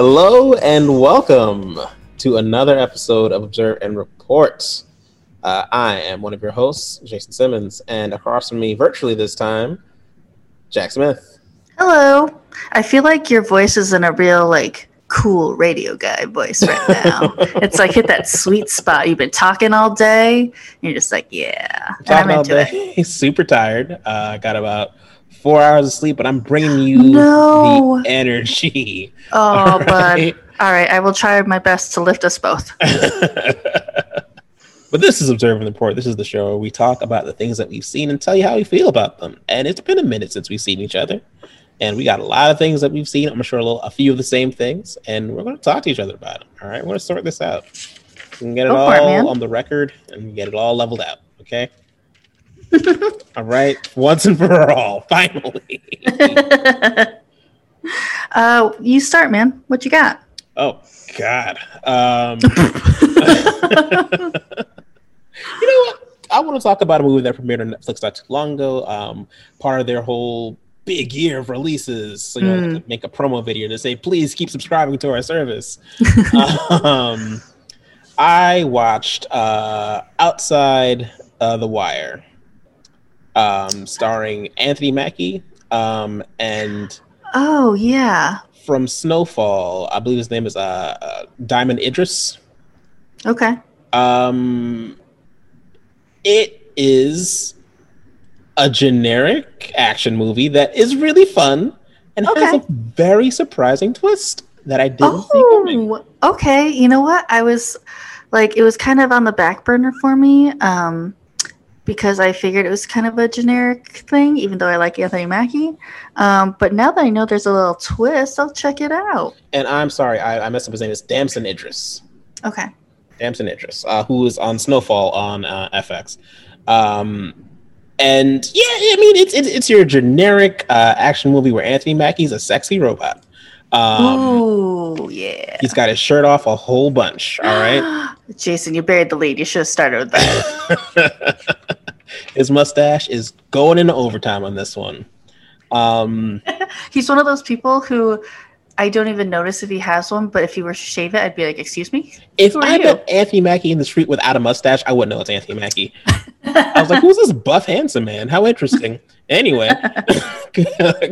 Hello and welcome to another episode of Observe and Report. Uh, I am one of your hosts, Jason Simmons, and across from me, virtually this time, Jack Smith. Hello. I feel like your voice is in a real like cool radio guy voice right now. it's like hit that sweet spot. You've been talking all day. And you're just like, yeah. Talking I'm all into it. super tired. Uh, got about four hours of sleep, but I'm bringing you No. the energy. Oh, bud. Right? All right, I will try my best to lift us both. but this is Observe and Report. This is the show where we talk about the things that we've seen and tell you how we feel about them. And it's been a minute since we've seen each other. And we got a lot of things that we've seen. I'm sure a, little, a few of the same things. And we're going to talk to each other about them. All right. We're going to sort this out. We can get it Go all it, on the record and get it all leveled out. Okay. All right. Once and for all. Finally. uh, you start, man. What you got? oh, God. Um, you know what? I want to talk about a movie that premiered on Netflix not too long ago. Um, part of their whole big year of releases. So you know, Mm. to make a promo video to say, please keep subscribing to our service. um, I watched uh, Outside uh, the Wire, um, starring Anthony Mackie um, and Oh, yeah. from Snowfall. I believe his name is uh, uh, Diamond Idris. Okay. Um, it is a generic action movie that is really fun and has a very surprising twist that I didn't. Oh, okay. You know what? I was like, it was kind of on the back burner for me um, because I figured it was kind of a generic thing, even though I like Anthony Mackie. Um, but now that I know there's a little twist, I'll check it out. And I'm sorry, I, I messed up his name. It's Damson Idris. Okay. Damson Idris, uh, who is on Snowfall on uh, FX. Um, and yeah, I mean, it's it's, it's your generic uh, action movie where Anthony Mackie's a sexy robot. Um, Ooh, yeah. he's got his shirt off a whole bunch. All right. Jason, you buried the lead. You should have started with that. his mustache is going into overtime on this one. Um, He's one of those people who I don't even notice if he has one, but if he were to shave it, I'd be like, excuse me? if I you? met Anthony Mackie in the street without a mustache, I wouldn't know it's Anthony Mackie. I was like, "Who's this buff, handsome man? How interesting." Anyway,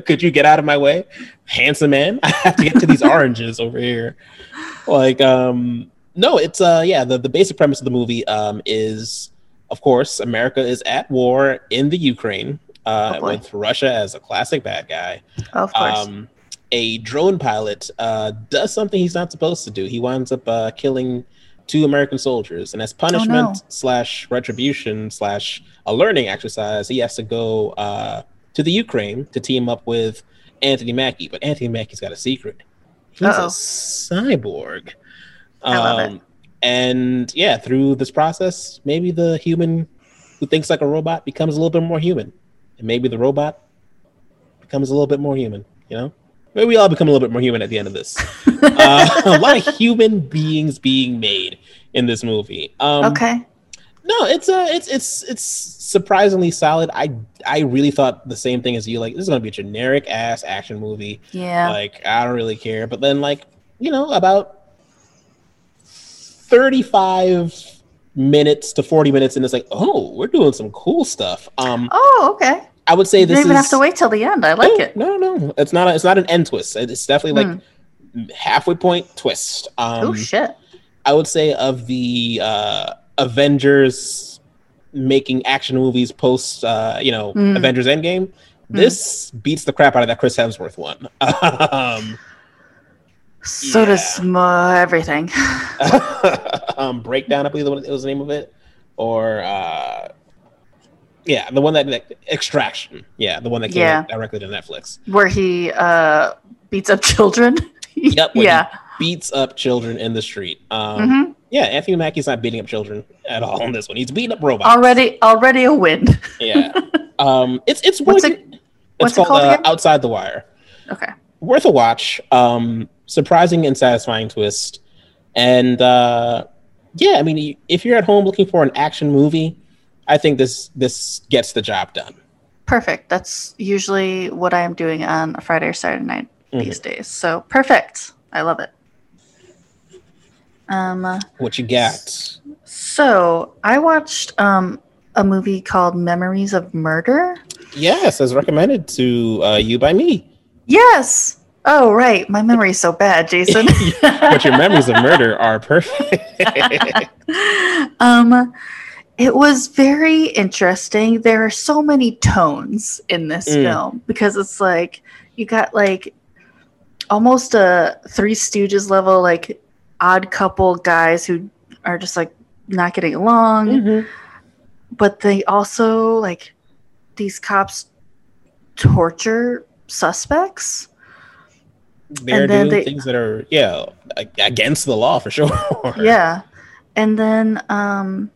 could you get out of my way, handsome man? I have to get to these oranges over here. Like, um, no, it's uh, yeah. The the basic premise of the movie um is, of course, America is at war in the Ukraine uh, Oh, with Russia as a classic bad guy. Oh, of course. um, a drone pilot uh, does something he's not supposed to do. He winds up uh, killing two American soldiers, and as punishment no. slash retribution slash a learning exercise, he has to go uh, to the Ukraine to team up with Anthony Mackie. But Anthony Mackie's got a secret. He's Uh-oh. a cyborg. I love it. Um, And yeah, through this process, maybe the human who thinks like a robot becomes a little bit more human, and maybe the robot becomes a little bit more human. You know, maybe we all become a little bit more human at the end of this. uh, a lot of human beings being made in this movie. Um, okay. No, it's uh, it's it's it's surprisingly solid. I I really thought the same thing as you. Like, this is gonna be a generic ass action movie. Yeah. Like, I don't really care. But then, like, you know, about thirty-five minutes to forty minutes, and it's like, oh, we're doing some cool stuff. Um, oh, okay. I would say You this don't even is have to wait till the end. I like no, it. No, no, it's not. A, it's not an end twist. It's definitely like halfway point twist. Um, oh, shit. I would say of the uh, Avengers making action movies post, uh, you know, Mm. Avengers Endgame. This beats the crap out of that Chris Hemsworth one. um, So does mo- everything. um, Breakdown, I believe it was the name of it, or uh, yeah, the one that, that Extraction. Yeah, the one that came Yeah. directly to Netflix. Where he uh, beats up children. Yep. yeah. beats up children in the street. Um, hmm Yeah, Anthony Mackie's not beating up children at all in this one. He's beating up robots. Already, already a win. Yeah. um, it's it's What's it- good. what's it's it called, called uh? Outside the Wire. Okay. Worth a watch. Um, surprising and satisfying twist. And uh, yeah, I mean, if you're at home looking for an action movie, I think this this gets the job done. Perfect. That's usually what I am doing on a Friday or Saturday night Mhm. these days. So perfect. I love it. Um, What you got? so I watched um, a movie called Memories of Murder. Yes, as recommended to uh, you by me. Yes. Oh, right. My memory's so bad, Jason. but your memories of murder are perfect. um, it was very interesting. There are so many tones in this Mm. film because it's like you got like almost a Three Stooges level, like odd couple guys who are just like not getting along, Mhm. but they also like these cops torture suspects. They're And then doing they- things that are yeah against the law for sure. Yeah. And then um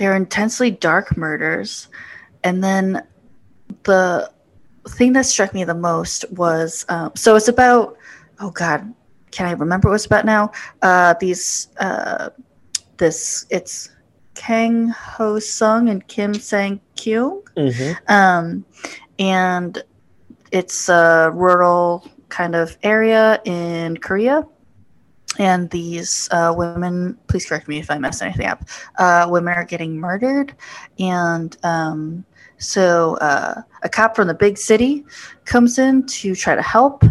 they're intensely dark murders. And then the thing that struck me the most was um, so it's about oh god, can I remember what it's about now? Uh these uh this it's Kang Ho Sung and Kim Sang Kyung. Mhm. Um, and it's a rural kind of area in Korea. And these uh, women, please correct me if I mess anything up, uh, women are getting murdered. And um, so uh, a cop from the big city comes in to try to help.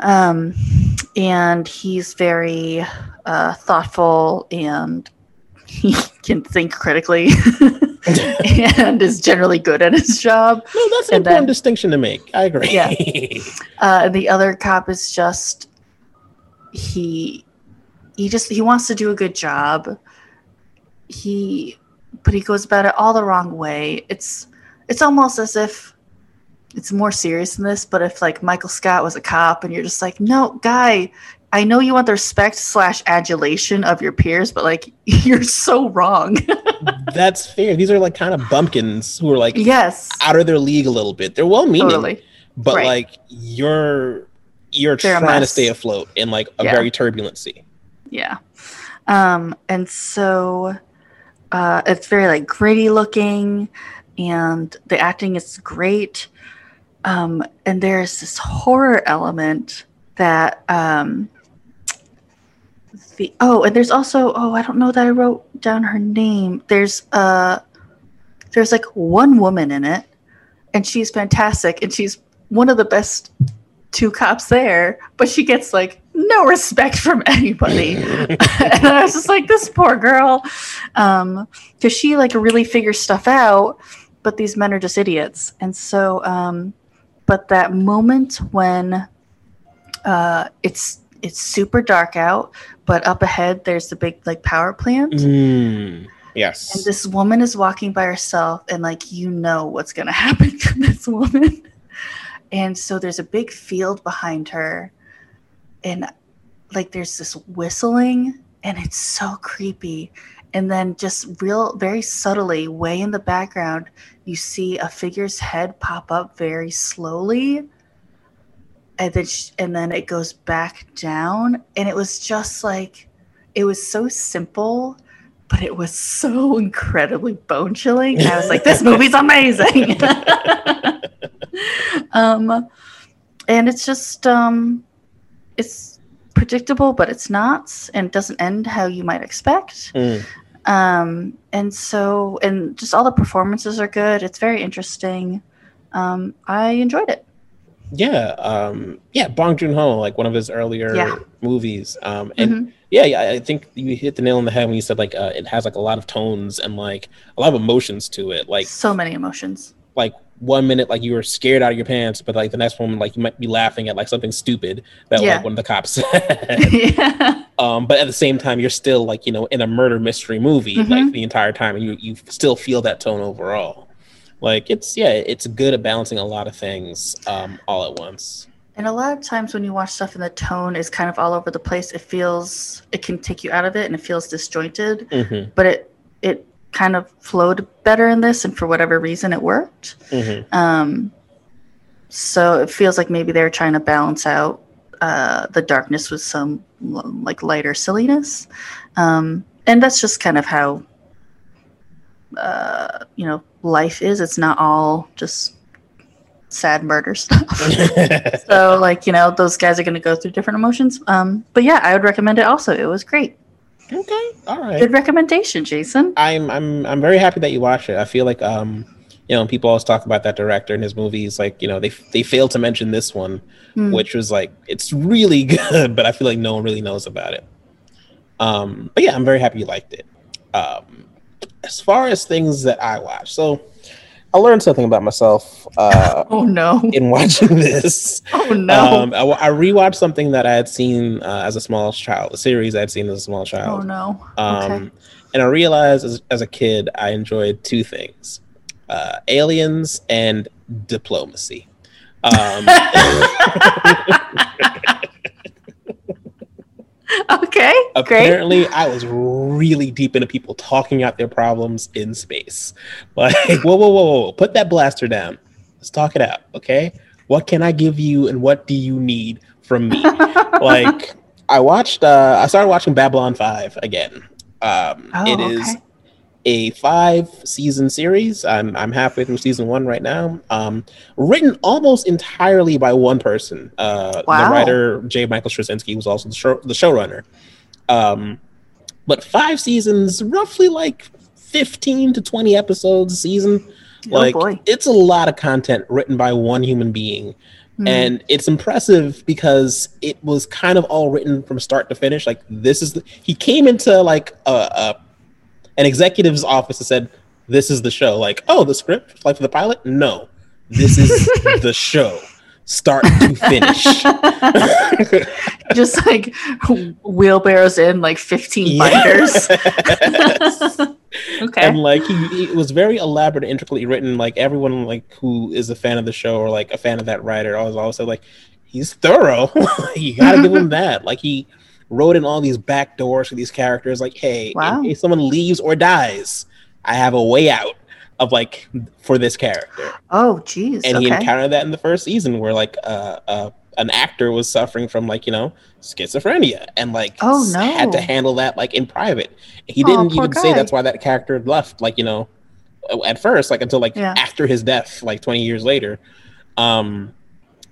Um, and he's very uh, thoughtful and he can think critically and is generally good at his job. No, that's an And important then- distinction to make. I agree. Yeah. Uh, and the other cop is just he he just he wants to do a good job. He but he goes about it all the wrong way. It's it's almost as if it's more serious than this, but if like Michael Scott was a cop and you're just like, no, guy, I know you want the respect slash adulation of your peers, but like you're so wrong. that's fair. These are like kind of bumpkins who are like yes. out of their league a little bit. They're well meaning, Totally. but Right. like you're you're They're trying to stay afloat in like a Yeah. very turbulent sea. Yeah. Um, and so uh, it's very like gritty looking, and the acting is great. Um, and there's this horror element that um, the oh, and there's also oh, I don't know that I wrote down her name. There's uh, there's like one woman in it, and she's fantastic, and she's one of the best two cops there, but she gets like no respect from anybody. and I was just like, this poor girl. Um, because she like really figures stuff out, but these men are just idiots. And so um but that moment when uh it's it's super dark out, but up ahead there's the big like power plant. Mm, And yes. this woman is walking by herself, and like you know what's gonna happen to this woman. And so there's a big field behind her, and like there's this whistling, and it's so creepy. And then just real, very subtly, way in the background, you see a figure's head pop up very slowly, and then sh- and then it goes back down, and it was just like, it was so simple but it was so incredibly bone chilling. I was like, this movie's amazing. um, and it's just, um, it's predictable, but it's not, and it doesn't end how you might expect. Mm. Um, and so, and just all the performances are good. It's very interesting. Um, I enjoyed it. Yeah, um, yeah, Bong Joon Ho, like one of his earlier Yeah. movies, um, and Mhm. yeah, yeah, I think you hit the nail on the head when you said like uh, it has like a lot of tones and like a lot of emotions to it. Like so many emotions. like one minute like you were scared out of your pants, but like the next moment like you might be laughing at like something stupid that Yeah. like one of the cops said. yeah. um, but at the same time, you're still like you know in a murder mystery movie Mhm. like the entire time, and you you still feel that tone overall. Like it's yeah, it's good at balancing a lot of things um, all at once. And a lot of times when you watch stuff and the tone is kind of all over the place, it feels it can take you out of it and it feels disjointed. hmm But it it kind of flowed better in this, and for whatever reason, it worked. hmm Um, so it feels like maybe they're trying to balance out uh, the darkness with some like lighter silliness, um, and that's just kind of how uh, you know life is. It's not all just sad murder stuff. so like you know those guys are going to go through different emotions. Um, but yeah, I would recommend it. Also, it was great. Okay, all right. Good recommendation, Jason. I'm I'm I'm very happy that you watched it. I feel like um you know people always talk about that director and his movies like you know they they failed to mention this one Hmm. which was like it's really good but I feel like no one really knows about it. Um but yeah, I'm very happy you liked it. Um as far as things that I watched. So I learned something about myself uh Oh no! in watching this. Oh no! Um, I, I rewatched something that I had seen uh, as a small child, a series I had seen as a small child. oh no! Um, okay. And I realized as, as a kid, I enjoyed two things uh, aliens and diplomacy. Um, Okay. Great. apparently, I was really deep into people talking out their problems in space. Like, whoa, whoa, whoa, whoa, put that blaster down. Let's talk it out, okay? What can I give you and what do you need from me? like, I watched, uh, I started watching Babylon 5 again. Um, Oh, it is okay. A five season series. I'm I'm halfway through season one right now. Um, written almost entirely by one person. Uh, Wow. The writer J. Michael Straczynski was also the show the showrunner. Um, but five seasons, roughly like fifteen to twenty episodes a season. Like oh boy. it's a lot of content written by one human being. Hmm. And it's impressive because it was kind of all written from start to finish. Like this is the, he came into like a, a an executive's office and said, "This is the show." Like, oh, the script, like for the pilot? No, this is the show, start to finish. just like wheelbarrows in like 15 binders. okay. And like he, he was very elaborate, and intricately written. Like everyone, like who is a fan of the show or like a fan of that writer, always always said like he's thorough. you gotta give him that. Like he wrote in all these back doors for these characters. Like, hey, Wow. case someone leaves or dies, I have a way out of like for this character. oh, geez. and he encountered that in the first season where like uh, uh an actor was suffering from like you know schizophrenia and like Oh, no. had to handle that like in private he didn't poor even say that's why that character left like you know at first like until like Yeah. after his death like 20 years later um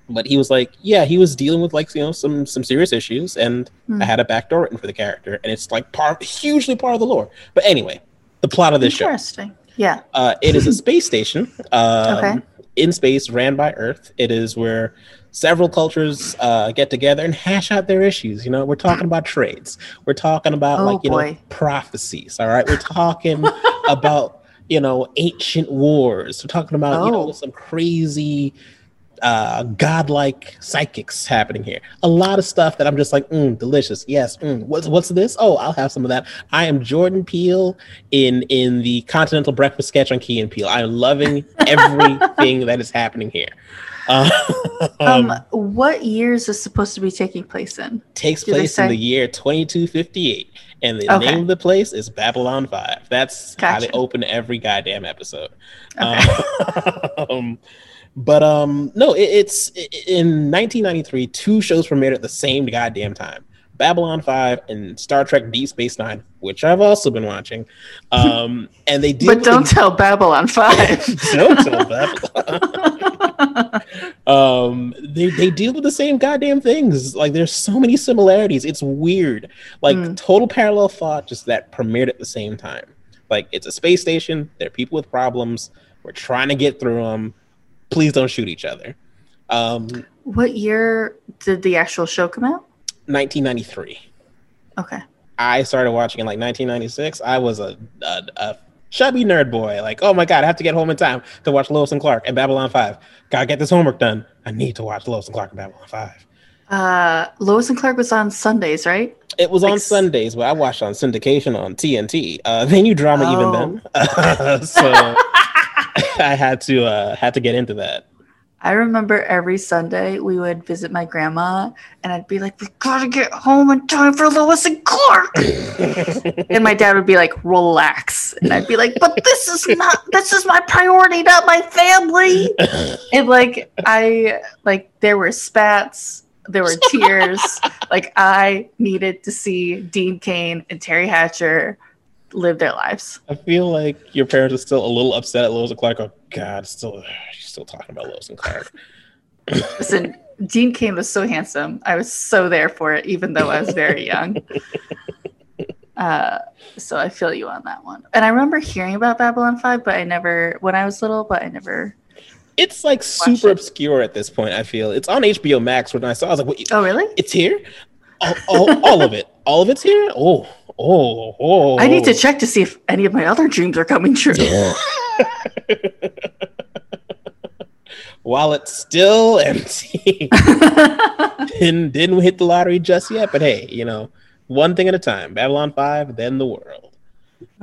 but he was like yeah he was dealing with like you know some some serious issues and Hmm. i had a backdoor written for the character and it's like part hugely part of the lore but anyway the plot of this show Interesting. Yeah. uh, it is a space station um, Okay. in space, ran by Earth. It is where several cultures uh, get together and hash out their issues. You know, we're talking about trades. We're talking about Oh, like you know prophecies. All right, we're talking about you know ancient wars. We're talking about you know Oh. some crazy uh godlike psychics happening here. A lot of stuff that i'm just like mm, delicious. Yes mm, what's what's this? Oh i'll have some of that. I am jordan peele in in the continental breakfast sketch on key and peele. I'm loving everything that is happening here. Um, um, what year is this supposed to be taking place in? takes do place in the year 2258 and the Okay. name of the place is babylon 5 that's how they open every goddamn episode. Okay. um, but um, no, it, it's in 1993. Two shows premiered at the same goddamn time: Babylon Five and Star Trek: Deep Space Nine, which I've also been watching. Um, and they deal but don't the- tell Babylon 5. don't tell Babylon. um, they they deal with the same goddamn things. Like there's so many similarities. It's weird. Like Mm. total parallel thought, just that premiered at the same time. Like it's a space station. There are people with problems. We're trying to get through them. Please don't shoot each other. Um, what year did the actual show come out? 1993. Okay. I started watching in like 1996. I was a, a, a chubby nerd boy. Like, oh my god, I have to get home in time to watch Lois and Clark and Babylon 5. Gotta get this homework done. I need to watch Lois and Clark and Babylon 5. Uh, Lois and Clark was on Sundays, right? It was on Like s- Sundays, but I watched on syndication on TNT. Uh, they knew drama Oh. even then, so I had to uh, had to get into that. I remember every Sunday we would visit my grandma, and I'd be like, "We gotta get home in time for Lois and Clark." and my dad would be like, "Relax," and I'd be like, "But this is not. This is my priority, not my family." And like, I like there were spats, there were tears. like I needed to see Dean Cain and Teri Hatcher live their lives. I feel like your parents are still a little upset at Lois and Clark. Oh God, still she's still talking about Lois and Clark. Listen, Dean Cain was so handsome. I was so there for it, even though I was very young. Uh, so I feel you on that one. And I remember hearing about Babylon 5, but I never, when I was little, but I never. It's like super it. obscure at this point, I feel. It's on HBO Max. When I saw I was like, Wait, oh, really? It's here? All, all, all of it. All of it's here? Oh, oh, oh. I need to check to see if any of my other dreams are coming true. Yeah. While it's still empty. didn't, didn't hit the lottery just yet, but hey, you know, one thing at a time. Babylon 5, then the world.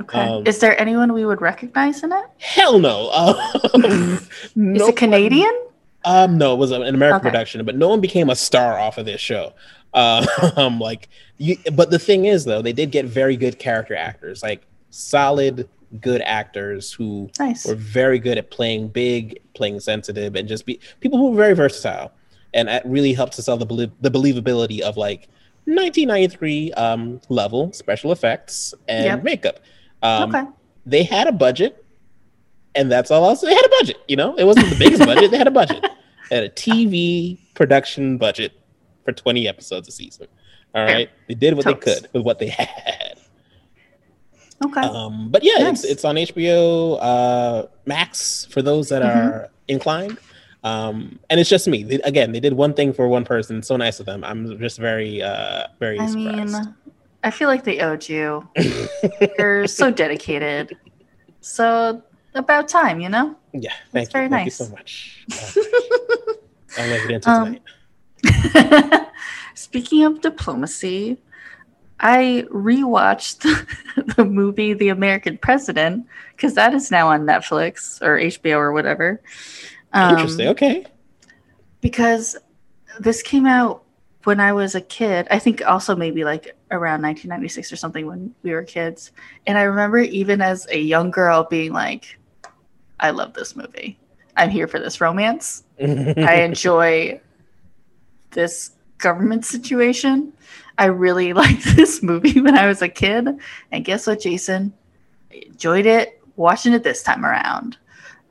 Okay. Um, Is there anyone we would recognize in it? Hell no. Um, no Is it Canadian? One, um, no, it was an American okay. production, but no one became a star off of this show. Uh, um, like, you, but the thing is, though, they did get very good character actors, like solid, good actors who nice. were very good at playing big, playing sensitive, and just be people who were very versatile, and that really helped to sell the belie- the believability of like 1993 um, level special effects and yep. makeup. Um, okay. They had a budget, and that's all else. They had a budget. You know, it wasn't the biggest budget. They had a budget. They had a TV production budget for 20 episodes a season. All right, they did what Totes. they could with what they had. Okay. Um, but yeah, nice. it's it's on HBO uh, Max for those that mm-hmm. are inclined. Um, and it's just me. They, again, they did one thing for one person. So nice of them. I'm just very, uh, very I surprised. mean, I feel like they owed you. You're so dedicated. So about time, you know? Yeah. Thank That's you. Very thank nice. you so much. I'll let it into um, tonight. Speaking of diplomacy, I rewatched the movie The American President because that is now on Netflix or HBO or whatever. Um, Interesting. Okay. Because this came out when I was a kid. I think also maybe like around 1996 or something when we were kids. And I remember even as a young girl being like, I love this movie. I'm here for this romance. I enjoy this government situation. I really liked this movie when I was a kid. And guess what, Jason? I enjoyed it watching it this time around.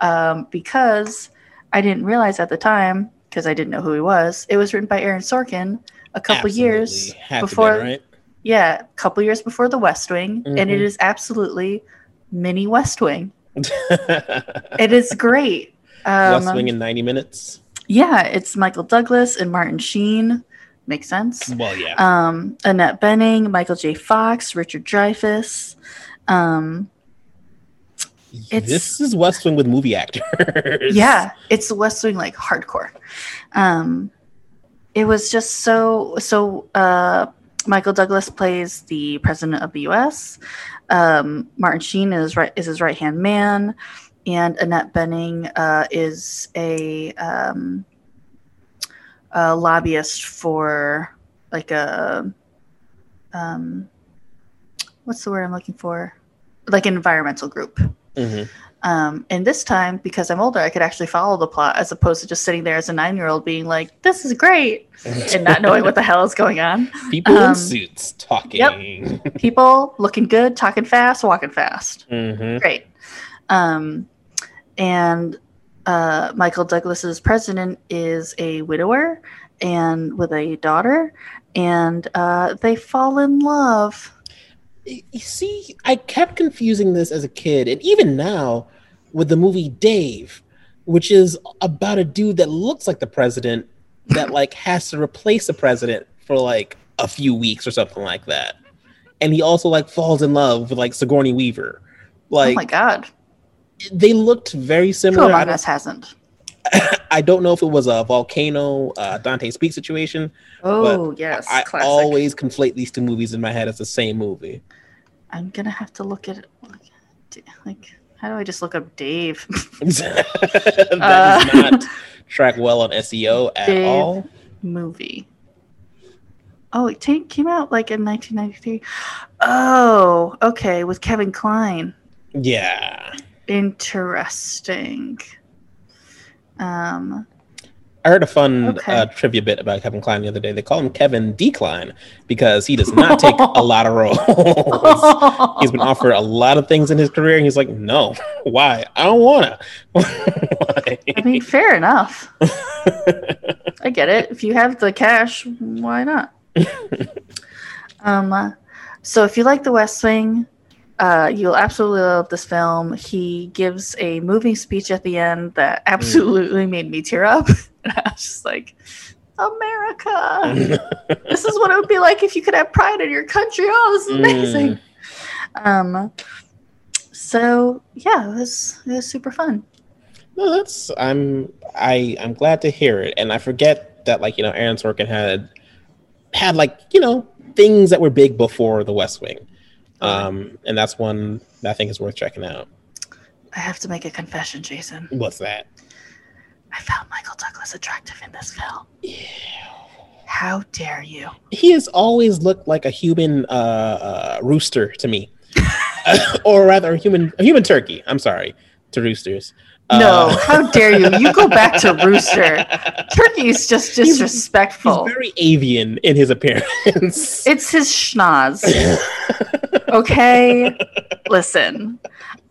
Um, because I didn't realize at the time because I didn't know who he was. It was written by Aaron Sorkin a couple absolutely. years Had before. Right? Yeah, a couple years before The West Wing, mm-hmm. and it mm-hmm. absolutely mini West Wing. it is great. Um, West Wing in ninety minutes. Yeah, it's Michael Douglas and Martin Sheen. Makes sense. Well, yeah. Um, Annette Bening, Michael J. Fox, Richard Dreyfuss. Um, it's, this is West Wing with movie actors. Yeah, it's West Wing like hardcore. Um, it was just so so. Uh, Michael Douglas plays the president of the U.S. Um, Martin Sheen is right is his right hand man, and Annette Bening uh, is a, um, a lobbyist for like a um, what's the word I'm looking for? Like an environmental group. Mm-hmm. Um, and this time, because I'm older, I could actually follow the plot as opposed to just sitting there as a nine year old being like, this is great, and not knowing what the hell is going on. People um, in suits talking. Yep. People looking good, talking fast, walking fast. Mm-hmm. Great. Um, and uh, Michael Douglas's president is a widower and with a daughter, and uh, they fall in love you see, I kept confusing this as a kid, and even now with the movie Dave, which is about a dude that looks like the president that like has to replace the president for like a few weeks or something like that. And he also like falls in love with like Sigourney Weaver. Like Oh my god. They looked very similar. Who among us hasn't? I don't know if it was a volcano uh, Dante's Peak situation. Oh yes, I, I always conflate these two movies in my head as the same movie. I'm gonna have to look at it. Like, how do I just look up Dave? that uh, does not track well on SEO at Dave all. Movie. Oh, it came out like in 1993. Oh, okay, with Kevin Kline. Yeah. Interesting. Um, I heard a fun Okay. uh, trivia bit about Kevin Kline the other day. They call him Kevin Decline because he does not take a lot of roles. he's been offered a lot of things in his career, and he's like, "No, why? I don't wanna." I mean, fair enough. I get it. If you have the cash, why not? um, uh, so if you like The West Wing, uh, you'll absolutely love this film. He gives a moving speech at the end that absolutely made me tear up. And I was just like, America. this is what it would be like if you could have pride in your country. Oh, this is amazing. Um, so yeah, it was it was super fun. No, that's I'm I I'm glad to hear it, and I forget that like you know Aaron Sorkin had had like you know things that were big before The West Wing, um, and that's one that I think is worth checking out. I have to make a confession, Jason. What's that? I found Michael Douglas attractive in this film. How dare you? He has always looked like a human uh, uh, rooster to me, or rather, a human a human turkey. I'm sorry to roosters. No, Uh, how dare you? You go back to Rooster. Turkey's just He's- disrespectful. He's very avian in his appearance. it's his schnoz. Okay, listen.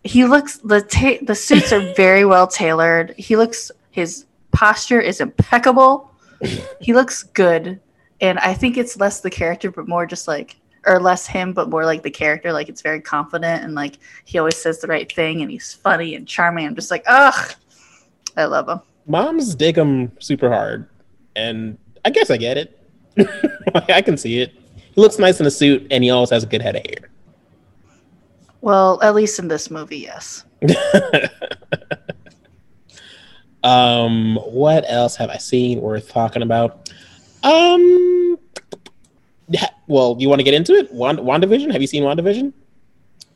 He looks the ta- the suits are very well tailored. He looks his posture is impeccable. He looks good, and I think it's less the character, but more just like or less him, but more like the character. Like it's very confident and like he always says the right thing, and he's funny and charming. I'm just like, ugh, I love him. Moms dig him super hard, and I guess I get it. I can see it. He looks nice in a suit, and he always has a good head of hair. Well, at least in this movie, yes. um, what else have I seen worth talking about? Um, well, you want to get into it? Wand- WandaVision? Have you seen WandaVision?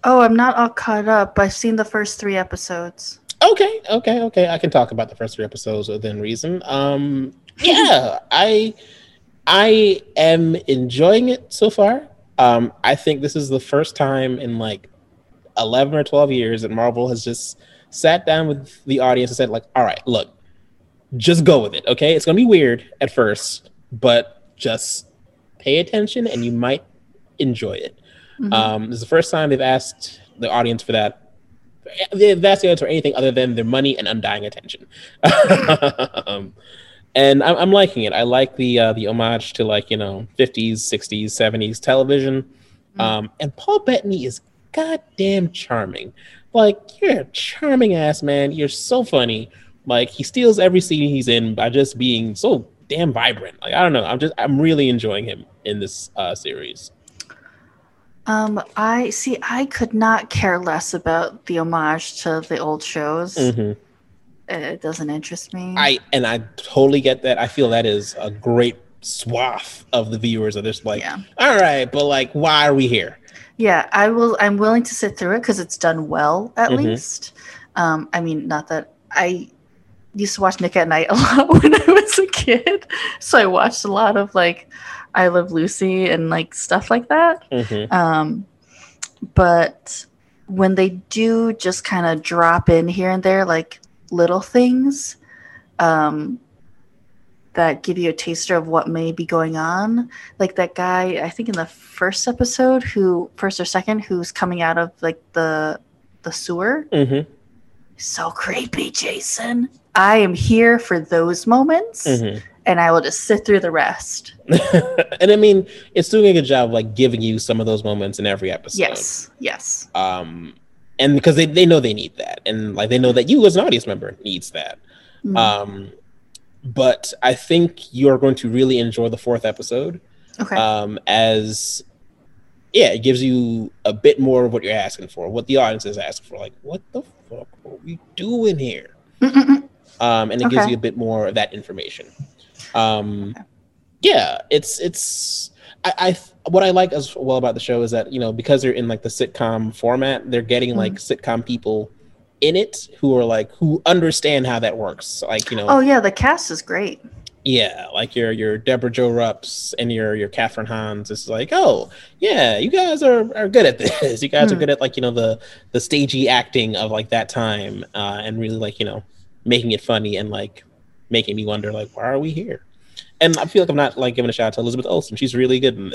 Oh, I'm not all caught up. I've seen the first three episodes. Okay, okay, okay. I can talk about the first three episodes within reason. Um, yeah, I I am enjoying it so far. Um, I think this is the first time in like eleven or twelve years that Marvel has just sat down with the audience and said, like, all right, look, just go with it. Okay, it's gonna be weird at first, but just pay attention and you might enjoy it. Mhm. Um, this is the first time they've asked the audience for that. They've asked the audience for anything other than their money and undying attention. um, and I'm, I'm liking it. I like the uh, the homage to like you know 50s, 60s, 70s television. Um, and Paul Bettany is goddamn charming. Like you're a charming ass man. You're so funny. Like he steals every scene he's in by just being so damn vibrant. Like I don't know. I'm just I'm really enjoying him in this uh, series. Um, I see. I could not care less about the homage to the old shows. Mhm. It doesn't interest me. I and I totally get that. I feel that is a great swath of the viewers are just like, yeah, all right, but like, why are we here? yeah. I will. I'm willing to sit through it because it's done well, at Mhm. least. Um, I mean, not that I used to watch Nick at Night a lot when I was a kid, so I watched a lot of like I Love Lucy and like stuff like that. Mhm. Um, but when they do just kind of drop in here and there, like little things um, that give you a taster of what may be going on, like that guy, I think in the first episode, who first or second, who's coming out of like the the sewer, Mhm. so creepy, Jason. I am here for those moments, Mhm. and I will just sit through the rest. and I mean, it's doing a good job of like giving you some of those moments in every episode. Yes, yes. Um, and because they, they know they need that, and like they know that you as an audience member needs that. Mm. Um, but I think you are going to really enjoy the fourth episode. okay. um, as yeah, it gives you a bit more of what you're asking for, what the audience is asking for. Like, what the fuck are we doing here? Mm-mm-mm. Um, and it gives you a bit more of that information. Um, Okay. yeah, it's it's I, I what I like as well about the show is that you know because they're in like the sitcom format, they're getting like sitcom people in it who are like who understand how that works. Like you know, Oh yeah, the cast is great. yeah, like your your Debra Jo Rupps and your your Kathryn Hahns. It's like, oh yeah, you guys are, are good at this. You guys are Hmm. good at like you know the the stagey acting of like that time, uh, and really like you know making it funny and like making me wonder like why are we here? And I feel like I'm not like giving a shout out to Elizabeth Olsen. She's really good in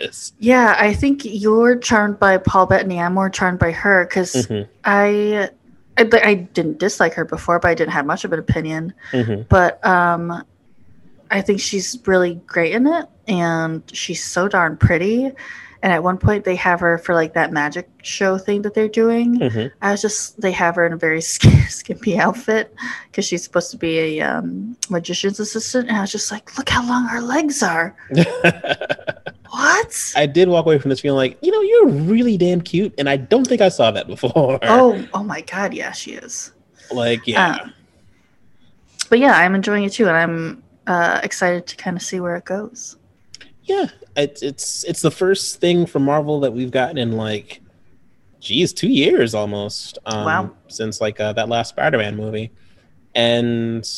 this. Yeah, I think you're charmed by Paul Bettany. I'm more charmed by her because Mhm, I, I I didn't dislike her before, but I didn't have much of an opinion. mhm. But um, I think she's really great in it, and she's so darn pretty. And at one point, they have her for like that magic show thing that they're doing. Mhm. I was just they have her in a very sk- skimpy outfit because she's supposed to be a um, magician's assistant, and I was just like, look how long her legs are. What? I did walk away from this feeling like, you know, you're really damn cute, and I don't think I saw that before. oh, oh my God, yeah, she is. like yeah, Um, but yeah, I'm enjoying it too, and I'm uh, excited to kind of see where it goes. yeah. It's it's it's the first thing from Marvel that we've gotten in like, geez, two years almost. Um, Wow. Since like uh, that last Spider-Man movie, and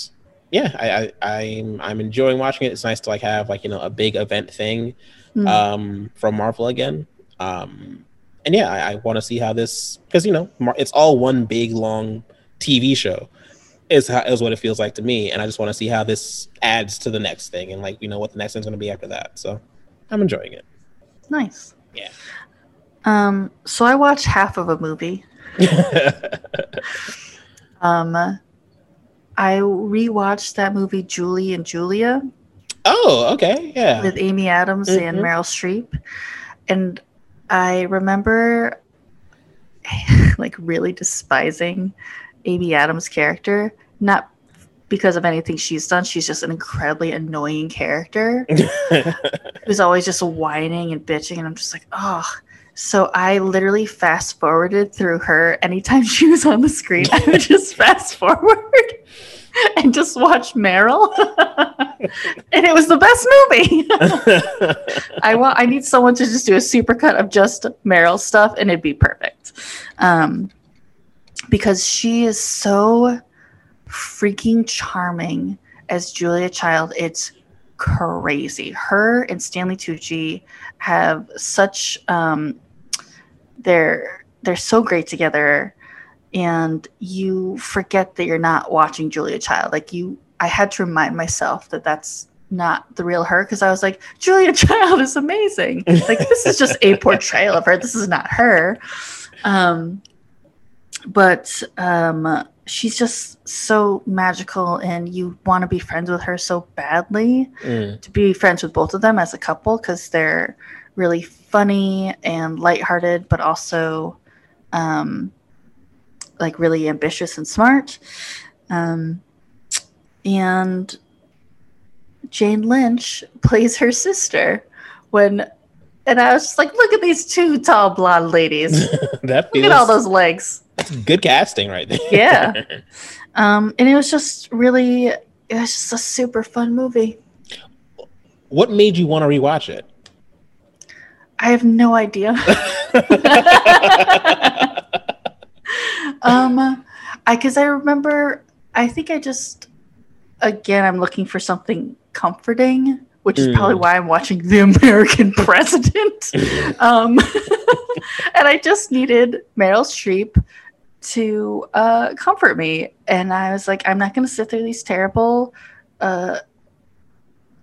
yeah, I, I I'm I'm enjoying watching it. It's nice to like have like you know a big event thing Mm. um, from Marvel again. Um, and yeah, I, I want to see how this because you know Mar- it's all one big long TV show. Is how is what it feels like to me, and I just want to see how this adds to the next thing, and like you know what the next thing's going to be after that. So I'm enjoying it. nice. Yeah. Um, so I watched half of a movie. Um, I rewatched that movie Julie and Julia oh, okay, yeah. with Amy Adams and Mhm. Meryl Streep, and I remember like really despising Amy Adams' character, not because of anything she's done. She's just an incredibly annoying character who's always just whining and bitching, and I'm just like, oh. So I literally fast forwarded through her anytime she was on the screen. I would just fast forward and just watch Meryl, and it was the best movie. I want. I need someone to just do a supercut of just Meryl stuff, and it'd be perfect. Um, because she is so freaking charming as Julia Child. It's crazy. Her and Stanley Tucci have such. Um, they're they're so great together, and you forget that you're not watching Julia Child. Like you, I had to remind myself that that's not the real her because I was like, Julia Child is amazing. Like this is just a portrayal of her. This is not her. Um, but um, she's just so magical, and you want to be friends with her so badly. Mm, To be friends with both of them as a couple because they're really funny and lighthearted, but also um, like really ambitious and smart. Um, and Jane Lynch plays her sister when and I was just like, look at these two tall blonde ladies. that Look at all those legs. that's good casting right there. Yeah. Um, and it was just really it was just a super fun movie. what made you want to rewatch it? I have no idea. um I cuz I remember I think I just again I'm looking for something comforting, which is probably Mm. why I'm watching The American President. um and I just needed Meryl Streep to uh comfort me and I was like I'm not going to sit through these terrible uh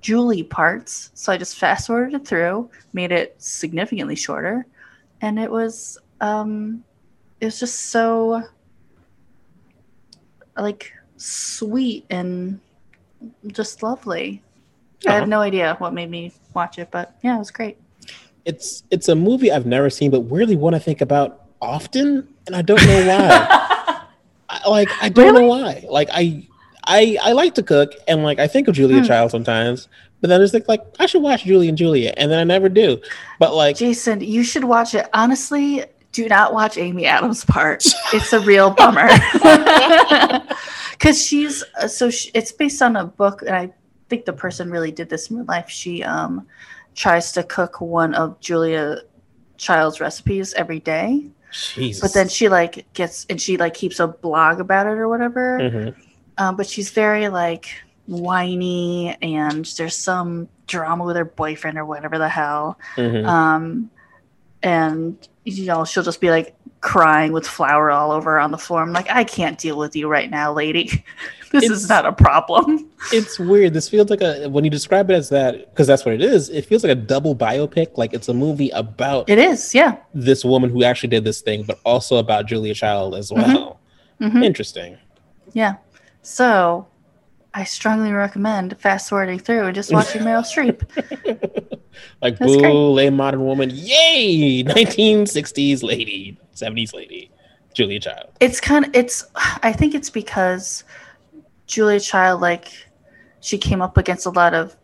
Julie parts. So I just fast forwarded it through, made it significantly shorter, and it was um it was just so like sweet and just lovely. I have no idea what made me watch it, but yeah, it was great. it's it's a movie I've never seen, but really want to think about often, and I don't know why. I, like I don't know why. Like I I I like to cook, and like I think of Julia Hmm. Child sometimes, but then I just think like I should watch Julie and Julia, and then I never do. But like Jason, you should watch it. Honestly, do not watch Amy Adams' part. It's a real bummer. Because she's uh, so she, it's based on a book, and I think the person really did this in real life. She um tries to cook one of Julia Child's recipes every day, but then she like gets and she like keeps a blog about it or whatever. Mhm. Um, but she's very like whiny, and there's some drama with her boyfriend or whatever the hell Mhm. um and you know she'll just be like crying with flour all over on the floor. I'm like, I can't deal with you right now, lady. this It's- is not a problem. It's weird. This feels like a when you describe it as that because that's what it is. It feels like a double biopic. Like it's a movie about It is, yeah. this woman who actually did this thing, but also about Julia Child as Mm-hmm. well. Mhm. Interesting. Yeah. So I strongly recommend fast forwarding through and just watching Meryl Streep. Like That's boo, great. late modern woman, yay! 1960s lady, 70s lady, Julia Child. It's kind of it's I think it's because Julia Child like she came up against a lot of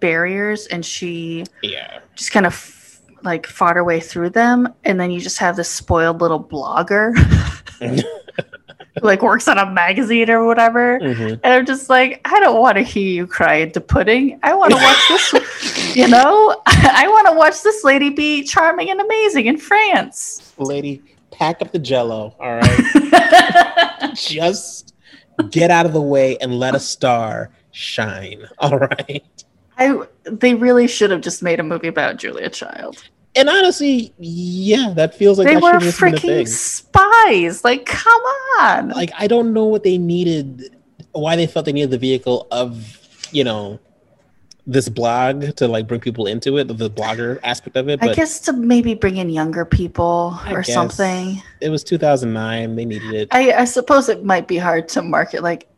barriers and she Yeah. just kind of like fought her way through them and then you just have this spoiled little blogger like works on a magazine or whatever Mhm. and i'm just like i don't want to hear you cry into pudding i want to watch this you know i want to watch this lady be charming and amazing in france Lady, pack up the jello, all right? Just get out of the way and let a star shine, all right? i they really should have just made a movie about julia child And honestly, yeah, that feels like they were should have been a freaking spies like come on Like, I don't know what they needed, why they felt they needed the vehicle of, you know, this blog to like bring people into it, the blogger aspect of it. I guess to maybe bring in younger people I or guess something. it was 2009. They needed it. I, I suppose it might be hard to market like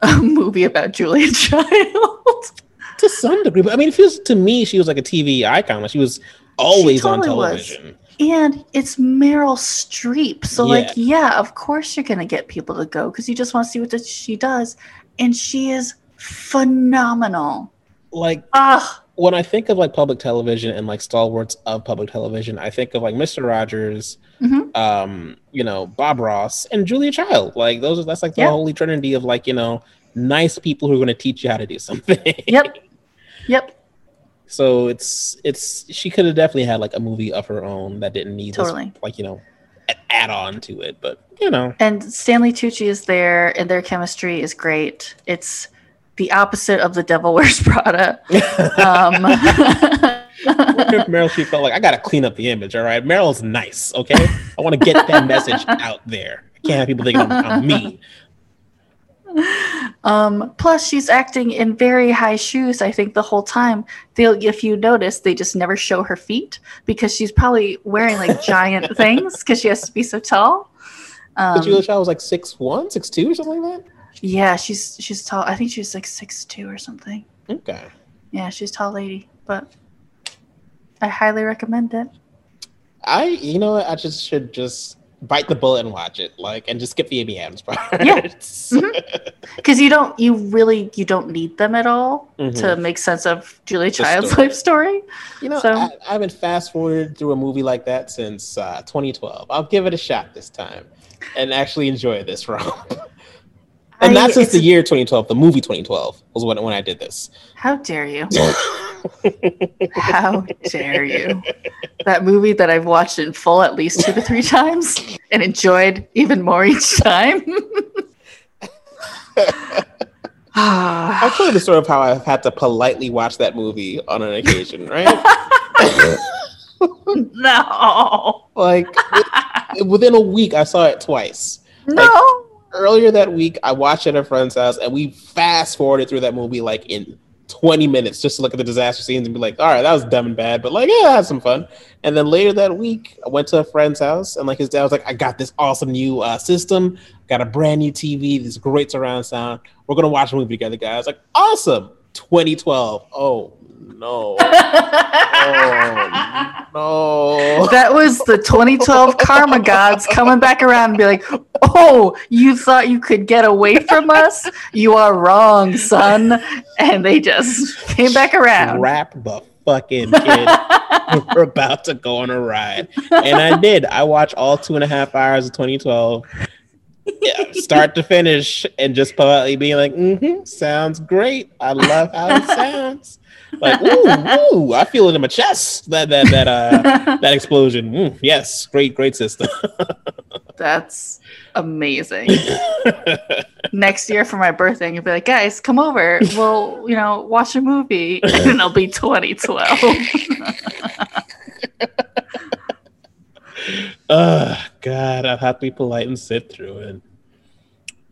a movie about Julia Child. to some degree. But I mean, it feels to me she was like a TV icon. Like she was always on totally was. television. and it's Meryl Streep. So, like, Yeah. yeah, of course you're going to get people to go because you just want to see what the, she does. And she is phenomenal. Like Ugh. when I think of like public television and like stalwarts of public television, I think of like Mr. Rogers, Mhm. um, you know, Bob Ross, and Julia Child. Like those are that's like the Yeah. holy trinity of like you know nice people who are going to teach you how to do something. Yep. Yep. So it's it's she could have definitely had like a movie of her own that didn't need Totally. this, like you know add on to it, but you know. And Stanley Tucci is there, and their chemistry is great. It's the opposite of the Devil Wears Prada. Um, if Meryl Streep felt like I gotta clean up the image. All right, Meryl's nice. Okay, I want to get that message out there. I can't have people thinking I'm, I'm mean. Um, plus, she's acting in very high shoes. I think the whole time. They'll, if you notice, they just never show her feet because she's probably wearing like giant things because she has to be so tall. But Um, Julia Child was like six one, six two, or something like that. yeah, she's she's tall. I think she's like six two or something. Okay. Yeah, she's a tall lady, but I highly recommend it. I, you know. I just should just bite the bullet and watch it, like, and just skip the Amy Adams part. Yeah. because you don't you really you don't need them at all to Mhm. make sense of Julia Child's story. life story. You know, So- I, I haven't fast forwarded through a movie like that since uh, 2012. I'll give it a shot this time and actually enjoy this romp. And I- not since the year 2012. The movie 2012 was when, when I did this. How dare you? How dare you? That movie that I've watched in full at least two to three times and enjoyed even more each time. I've told you the story of how I've had to politely watch that movie on an occasion, right? no, like within a week, I saw it twice. no. Earlier that week, I watched at a friend's house, and we fast forwarded through that movie like in 20 minutes just to look at the disaster scenes and be like, all right, that was dumb and bad, but like, yeah, I had some fun. And then later that week, I went to a friend's house, and like his dad was like, I got this awesome new uh, system, got a brand new TV, this great surround sound. We're gonna watch a movie together, guys. Like, awesome. 2012. Oh no. Oh no. That was the 2012 karma gods coming back around and be like, "Oh, you thought you could get away from us? You are wrong, son." And they just came back around. Wrap the fucking kid. We're about to go on a ride. And I did. I watched all two and a half hours of 2012. Yeah, start to finish, and just politely being like, mm-hmm, sounds great. I love how it sounds. Like, ooh, ooh, I feel it in my chest. That that that uh that explosion. Mm, yes, great, great system. That's amazing. Next year for my birthday, you'll be like, "Guys, come over. We'll, you know, watch a movie." And it'll be 2012. Oh god, I'd have to be polite and sit through it.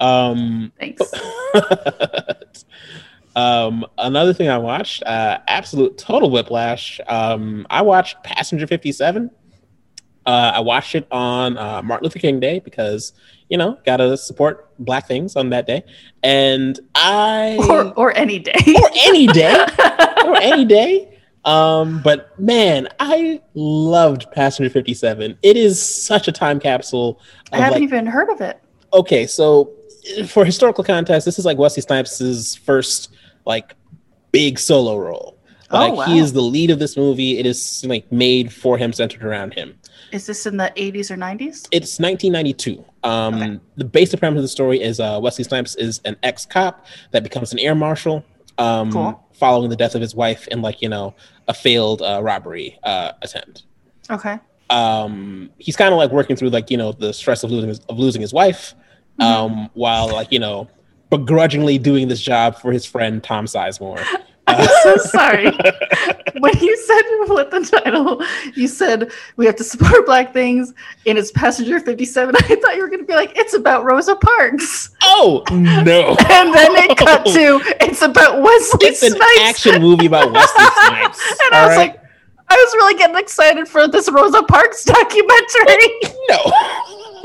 Um, Thanks. Um, another thing I watched, uh, absolute total whiplash. Um, I watched Passenger Fifty Seven. Uh, I watched it on uh, Martin Luther King Day because you know gotta support Black things on that day, and I or or any day. or any day or any day. Um, but man, I loved Passenger 57. It is such a time capsule. I haven't like, even heard of it. okay, so for historical context, this is like Wesley Snipes' first like big solo role. Oh, Like he is the lead of this movie. It is like made for him, centered around him. Is this in the 80s or 90s? It's 1992. Um, Okay. The basic premise of the story is uh, Wesley Snipes is an ex cop that becomes an air marshal um, Cool. following the death of his wife in like you know a failed uh, robbery uh, attempt. Okay. Um, he's kind of like working through like you know the stress of losing his, of losing his wife, Mm-hmm. um, while like you know begrudgingly doing this job for his friend Tom Sizemore. I'm so uh, sorry. when you said what the title, you said we have to support black things, and it's Passenger 57. I thought you were going to be like, it's about Rosa Parks. Oh no! And then it cut to, it's about Wesley It's an action movie about Wesley Snipes. and I was right? like, I was really getting excited for this Rosa Parks documentary. No.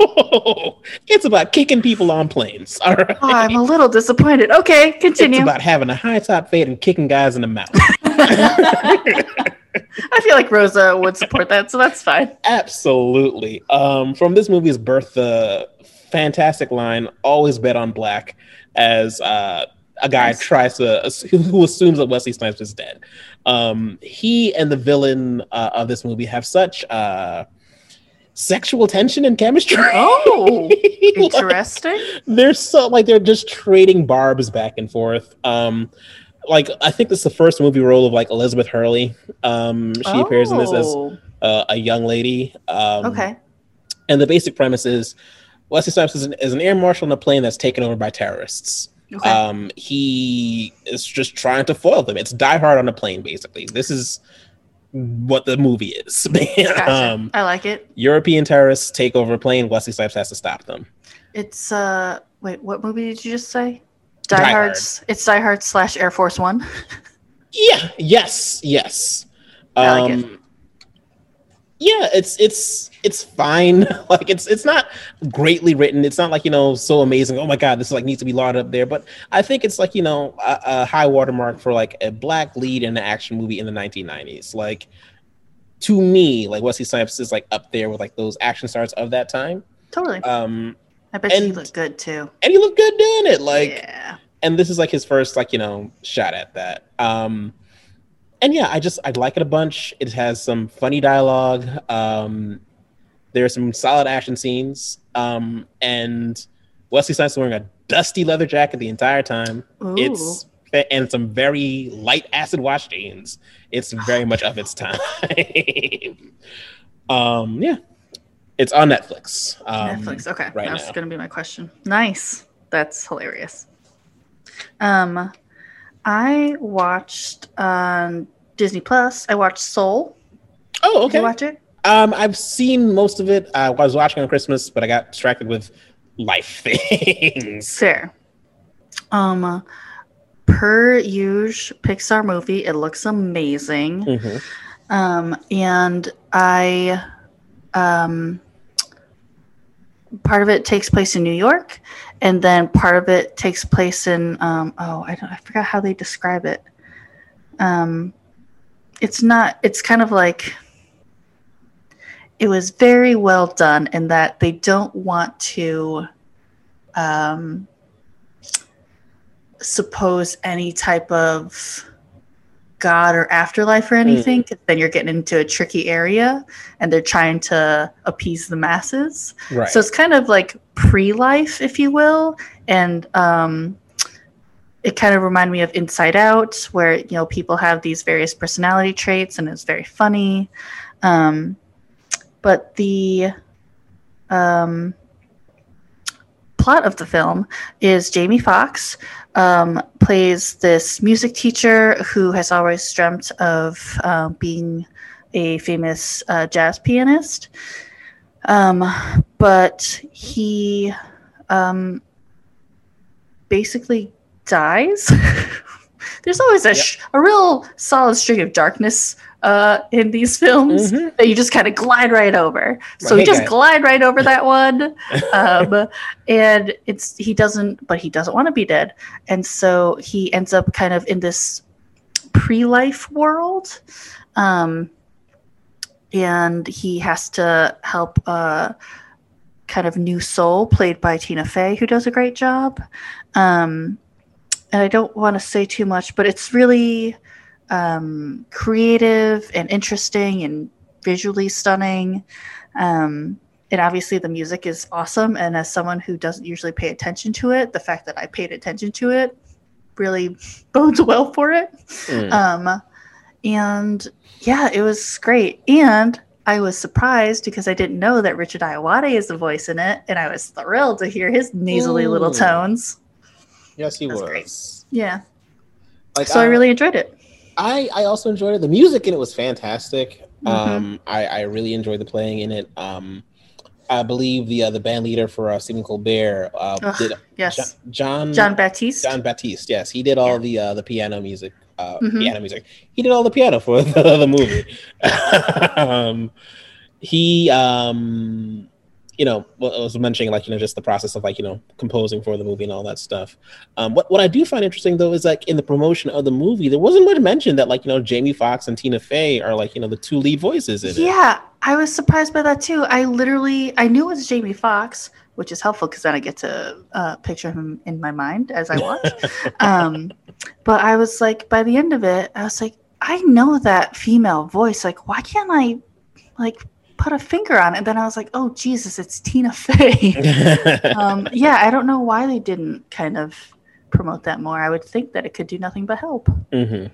it's about kicking people on planes. All right. Oh, I'm a little disappointed. Okay, continue. it's about having a high top fade and kicking guys in the mouth. I feel like Rosa would support that, so that's fine. Absolutely. Um, from this movie's birth, the fantastic line "Always bet on black," as uh, a guy Nice. tries to who assumes that Wesley Snipes is dead. Um, he and the villain uh, of this movie have such uh, sexual tension and chemistry. Oh, Like, interesting. they're so like they're just trading barbs back and forth. Um, like I think this is the first movie role of like Elizabeth Hurley. Um, she appears in this as Oh, uh, a young lady. Um, okay. And the basic premise is Wesley Snipes is an, is an air marshal in a plane that's taken over by terrorists. Okay. Um, he is just trying to foil them. It's Die Hard on a plane, basically. This is what the movie is. Gotcha. um, I like it. European terrorists take over a plane. Wesley Snipes has to stop them. It's uh wait, what movie did you just say? Die, Die Hard's it's Die Hard slash Air Force One. Yeah. Yes. Yes. I like Um, yeah, it's it's it's fine. like it's it's not greatly written. It's not like you know so amazing. Oh my god, this like needs to be lauded up there. But I think it's like you know a, a high watermark for like a black lead in an action movie in the 1990s. Like to me, like Wesley Snipes is like up there with like those action stars of that time. Totally. Um, I bet and- look good too. and he looked good doing it. Like yeah. and this is like his first like you know shot at that um and yeah i just i like it a bunch it has some funny dialogue um there are some solid action scenes um and wesley snipes wearing a dusty leather jacket the entire time Ooh. it's and some very light acid wash jeans it's very much of its time um yeah it's on netflix um, Netflix. Okay. right That's now. gonna be my question. Nice. That's hilarious. Um I watched on Disney Plus, I watched Soul. oh Did okay you watch it? Um, I've seen most of it. I was watching on Christmas, but I got distracted with life things. Fair. Um per usual Pixar movie, it looks amazing. Mhm. um, and I, um, part of it takes place in New York, and then part of it takes place in um, oh, I don't, I forgot how they describe it. Um, it's not. It's kind of like it was very well done in that they don't want to. Um, suppose any type of god or afterlife or anything 'cause then you're getting into a tricky area and they're trying to appease the masses. Right. so it's kind of like pre-life if you will and um it kind of reminded me of inside out where you know people have these various personality traits and it's very funny. Um but the um plot of the film is Jamie Foxx um, plays this music teacher who has always dreamt of um, being a famous uh, jazz pianist. Um, but he um, basically dies. There's always a, sh- a real solid string of darkness uh, in these films Mhm. that you just kind of glide right over. So Right, you just guys. glide right over that one, um, and it's he doesn't, but he doesn't want to be dead, and so he ends up kind of in this pre-life world, um, and he has to help a kind of new soul played by Tina Fey, who does a great job. Um, and I don't want to say too much, but it's really um, creative and interesting and visually stunning. Um, and obviously, the music is awesome. And as someone who doesn't usually pay attention to it, the fact that I paid attention to it really bodes well for it. Mm. Um, and yeah, it was great. And I was surprised because I didn't know that Richard Ayoade is the voice in it, and I was thrilled to hear his nasally little tones. yes, he That's was. great. Yeah, Like, so I really enjoyed it. I I also enjoyed it. The music in it was fantastic. Mhm. Um, I I really enjoyed the playing in it. Um, I believe the uh, the band leader for uh, Stephen Colbert uh, Ugh, did Yes, Jo- John Jon Batiste. Jon Batiste. Yes, he did all Yeah. the uh, the piano music. Uh, Mhm. Piano music. He did all the piano for the, the movie. um, he, um, you know, I was mentioning, like you know, just the process of like you know composing for the movie and all that stuff. Um, what what I do find interesting though is like in the promotion of the movie, there wasn't much mention that like you know Jamie Foxx and Tina Fey are like you know the two lead voices in it. Yeah, I was surprised by that too. I literally I knew it was Jamie Foxx, which is helpful because then I get to uh, picture him in my mind as I watch. um, but I was like, by the end of it, I was like, I know that female voice. Like, why can't I like put a finger on it? And then I was like, oh Jesus, it's Tina Fey. um, yeah, I don't know why they didn't kind of promote that more. I would think that it could do nothing but help. hmm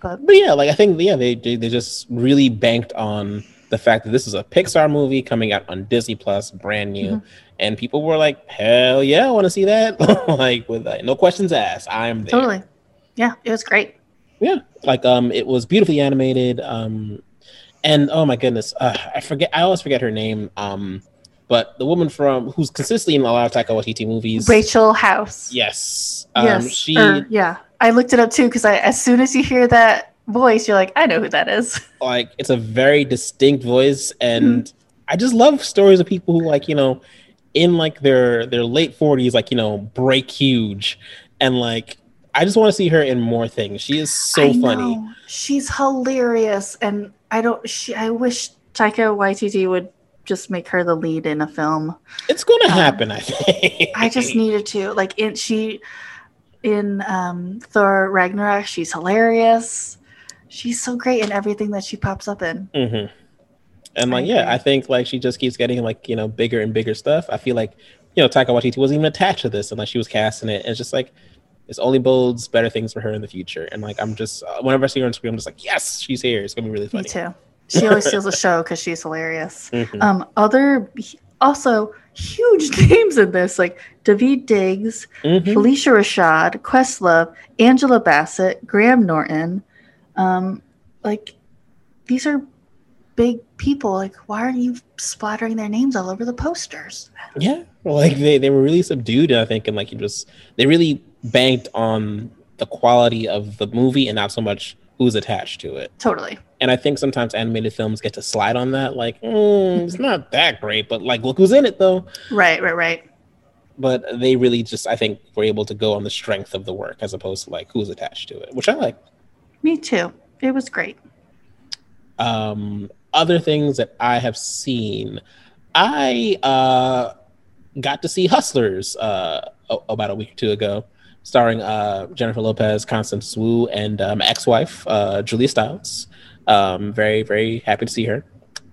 But But yeah, like I think yeah, they they, they just really banked on the fact that this is a Pixar movie coming out on Disney Plus, brand new, Mhm. and people were like, "Hell yeah, I want to see that!" like with like, no questions asked, I'm there. totally, yeah, it was great. Yeah, like um, it was beautifully animated. Um, and oh my goodness, uh, I forget. I always forget her name. Um, but the woman from who's consistently in a lot of Taika Waititi movies. Rachel House. Yes. Um, yes. She. yeah. I looked it up too because I as soon as you hear that voice, you're like, I know who that is. like it's a very distinct voice and Mm-hmm. i just love stories of people who like you know in like their their late 40s like you know break huge and like i just want to see her in more things she is so funny. She's hilarious, and I don't. She. I wish Taika Waititi would just make her the lead in a film. it's gonna Um, happen i think I just needed to like in she in um Thor Ragnarok. She's hilarious. She's so great in everything that she pops up in. hmm and I like yeah i think like she just keeps getting like you know bigger and bigger stuff i feel like you know taika waititi wasn't even attached to this and like she was casting it and it's just like this only bodes better things for her in the future and like i'm just uh, whenever i see her on screen i'm just like yes she's here it's gonna be really funny. Me too. She always steals the show because she's hilarious. Mhm. Um, other also huge names in this like Daveed Diggs, Mhm. Phylicia Rashad, Questlove, Angela Bassett, Graham Norton. Um, like these are big people. Like, why aren't you splattering their names all over the posters? Yeah, well, like they, they were really subdued, I think, and like you just they really banked on the quality of the movie and not so much who's attached to it. Totally. And I think sometimes animated films get to slide on that, like mm, it's not that great, but like look who's in it though. Right, right, right. But they really just I think were able to go on the strength of the work as opposed to like who's attached to it, which I like. Me too. It was great. um other things that i have seen i uh got to see hustlers uh about a week or two ago starring uh jennifer lopez constance wu and um ex-wife uh julia stiles um very very happy to see her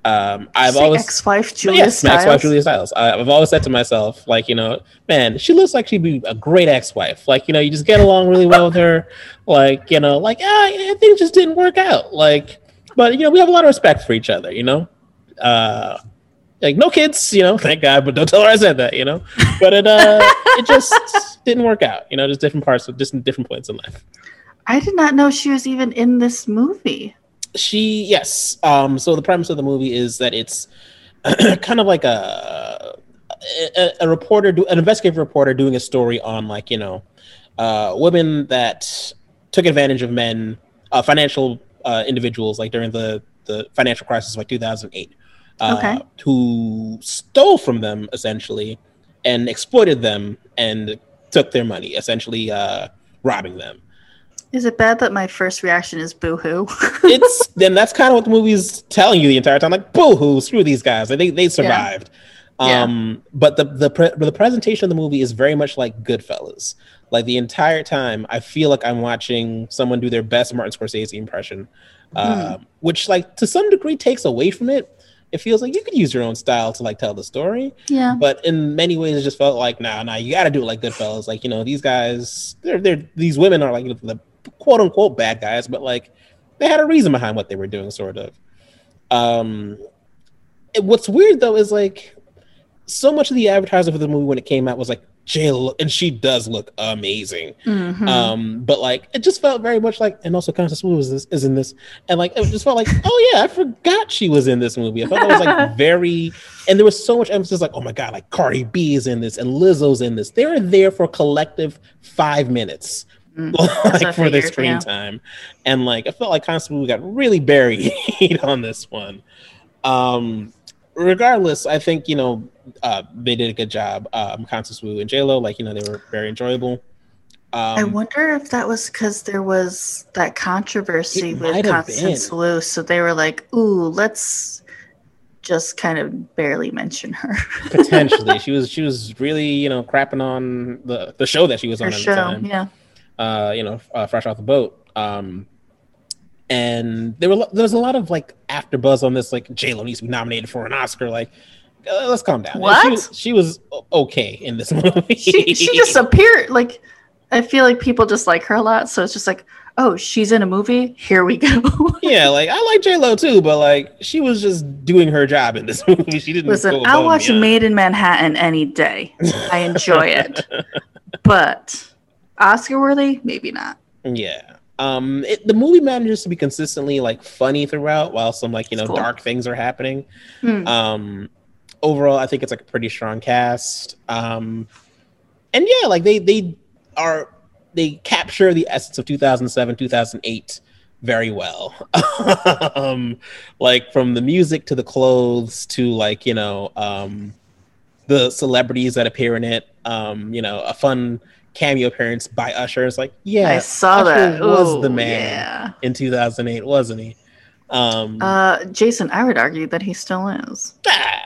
um i've Say always ex-wife Julia yes, my ex-wife Julia Stiles. I, I've always said to myself, like, you know, man, she looks like she'd be a great ex-wife. Like, you know, you just get along really well with her. Like, you know, like, ah, yeah, things just didn't work out. Like, but you know, we have a lot of respect for each other. You know, uh, like no kids. You know, thank God. But don't tell her I said that. You know, but it uh, it just didn't work out. You know, just different parts of just different points in life. I did not know she was even in this movie. she yes um so the premise of the movie is that it's kind of like a a, a reporter, an investigative reporter, doing a story on like you know, uh, women that took advantage of men, uh, financial uh, individuals, like during the the financial crisis of like 2008, uh, Okay. who stole from them essentially and exploited them and took their money, essentially uh, robbing them. Is it bad that my first reaction is boo hoo? It's then that's kind of what the movie's telling you the entire time, like boo hoo, screw these guys, they they survived. Yeah. Um, but the the pre- the presentation of the movie is very much like Goodfellas. Like the entire time, I feel like I'm watching someone do their best Martin Scorsese impression, uh, which like to some degree takes away from it. It feels like you could use your own style to like tell the story, yeah. but in many ways, it just felt like, nah, nah, you got to do it like Goodfellas. Like you know, these guys, they're they're these women are like the quote unquote bad guys, but like they had a reason behind what they were doing, sort of. Um, it- what's weird though is like so much of the advertising for the movie when it came out was like J Lo, and she does look amazing. Mhm. Um, but like it just felt very much like, and also Constance Wu is this is in this, and like it just felt like, oh yeah, I forgot she was in this movie. I felt it was like very, and there was so much emphasis, like, oh my god, like Cardi B is in this and Lizzo's in this. They were there for a collective five minutes. Mm, I like for figured, screen yeah. time, and like I felt like Constance Wu got really buried on this one. Um, regardless, I think you know uh, they did a good job. Um, Constance Wu and J Lo, like you know, they were very enjoyable. Um, I wonder if that was because there was that controversy with Constance been. Wu, so they were like, "Ooh, let's just kind of barely mention her." potentially, she was she was really you know crapping on the the show that she was her on at show, the time. yeah. uh, you know, uh, fresh off the boat. Um, and there were there was a lot of like after buzz on this, like J Lo needs to be nominated for an Oscar. Like, uh, let's calm down. What? She was, she was okay in this movie. She she just appeared like I feel like people just like her a lot, so it's just like, oh, she's in a movie. Here we go. yeah, like I like J Lo too, but like she was just doing her job in this movie. She didn't. Listen, I'll watch. Maid in Manhattan any day. I enjoy it, but Oscar worthy, maybe not. Yeah. Um, it, the movie manages to be consistently like funny throughout, while some like you know Cool. dark things are happening. Hmm. Um, overall, I think it's like a pretty strong cast. Um, and yeah, like they they are they capture the essence of 2007, 2008 very well. um, like from the music to the clothes to like you know um, the celebrities that appear in it. Um, you know, a fun cameo appearance by Usher. It's like, yeah, I saw Usher that. Was Ooh, the man Yeah. in 2008, wasn't he? Um, Uh, Jason, I would argue that he still is. ah,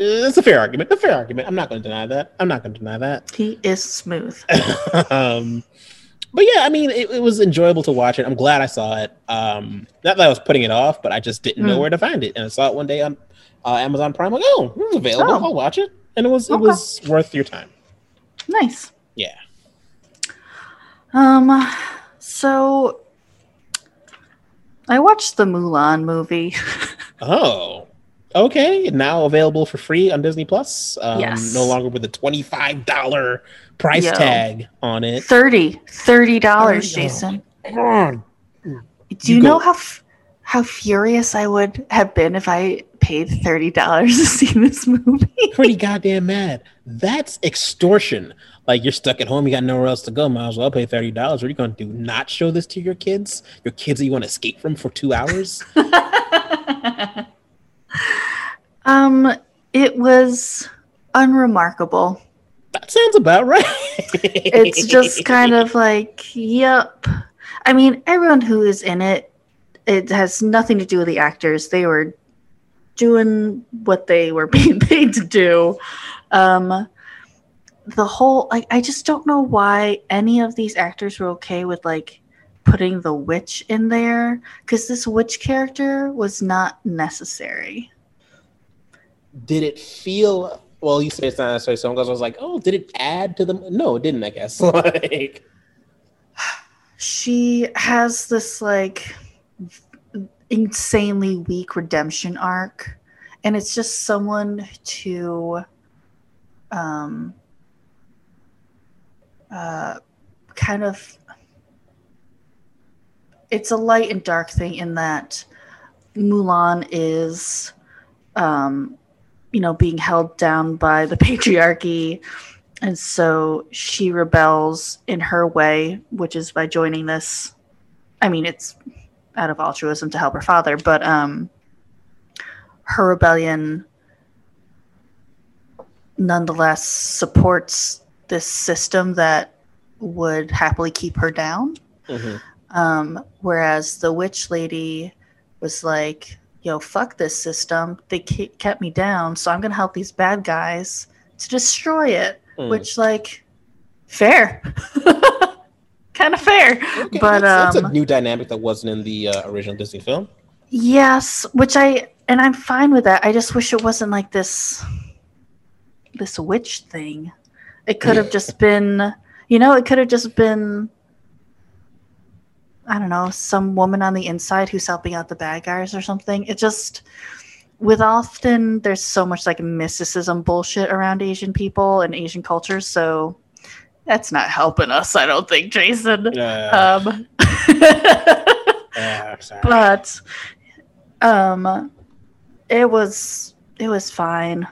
it's a fair argument. A fair argument. I'm not going to deny that. I'm not going to deny that. He is smooth. um, but yeah, I mean, it, it was enjoyable to watch it. I'm glad I saw it. Um, not that I was putting it off, but I just didn't know Mm. where to find it, and I saw it one day on uh, Amazon Prime. Like, oh, it's available. Oh. I'll watch it, and it was it was worth your time. Nice. Yeah. Um, so I watched the Mulan movie. Oh, okay. Now available for free on Disney Plus. Um, Yes. No longer with a twenty-five dollar price Yo. tag on it. 30 $30, dollars, $30. Jason. Do You you know how f- how furious I would have been if I paid $30 to see this movie? Pretty goddamn mad. That's extortion. Like you're stuck at home, you got nowhere else to go. Might as well pay thirty dollars. What are you going to do? Not show this to your kids? Your kids that you want to escape from for two hours? um, it was unremarkable. that sounds about right. It's just kind of like, yep. I mean, everyone who is in it, it has nothing to do with the actors. They were doing what they were being paid to do. Um, the whole, like, I just don't know why any of these actors were okay with like putting the witch in there because this witch character was not necessary. did it feel well you say it's not necessarily so i was like oh did it add to the no it didn't i guess like she has this like insanely weak redemption arc and it's just someone to um uh kind of it's a light and dark thing in that Mulan is um you know, being held down by the patriarchy. And so she rebels in her way, which is by joining this. I mean, it's out of altruism to help her father, but um, her rebellion nonetheless supports this system that would happily keep her down. Mm-hmm. Um, whereas the witch lady was like, yo, fuck this system. They ke- kept me down, so I'm going to help these bad guys to destroy it. Mm. Which, like, fair. kind of fair. Okay, but, that's, that's a um, new dynamic that wasn't in the uh, original Disney film. Yes, which I, and I'm fine with that. I just wish it wasn't like this, this witch thing. It could have just been, you know, it could have just been I don't know, some woman on the inside who's helping out the bad guys or something. It just with often there's so much like mysticism bullshit around Asian people and Asian cultures, so that's not helping us, I don't think, Jason. Uh, Um uh, but um it was it was fine.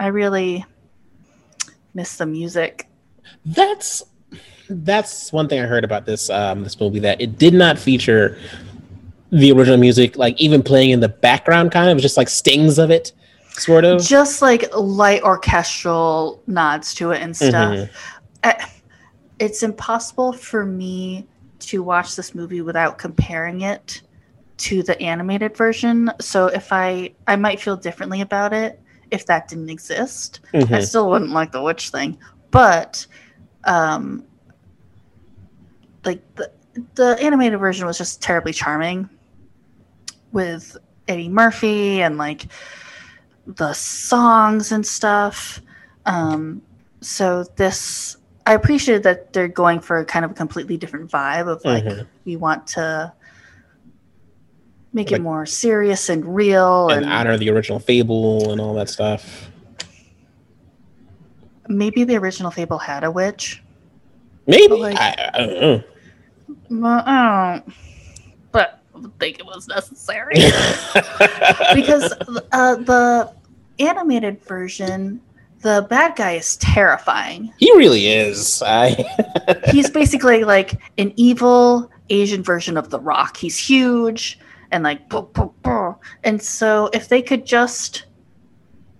I really miss the music. that's that's one thing I heard about this um, this movie that it did not feature the original music, like even playing in the background, kind of just like stings of it, sort of. Just like light orchestral nods to it and stuff. Mhm. I- it's impossible for me to watch this movie without comparing it to the animated version. So if I I might feel differently about it if that didn't exist. I Mhm. still wouldn't like the witch thing, but um like the the animated version was just terribly charming with Eddie Murphy and like the songs and stuff. Um so this I appreciated that they're going for a kind of a completely different vibe of like Mhm. we want to make Like- it more serious and real and and, honor the original fable and all that stuff. maybe the original fable had a witch Maybe like- I, I don't know. Well, I don't, but I don't think it was necessary because uh, the animated version, the bad guy is terrifying. he really is. I He's basically like an evil Asian version of The Rock. He's huge and like, boo, boo, boo. and so if they could just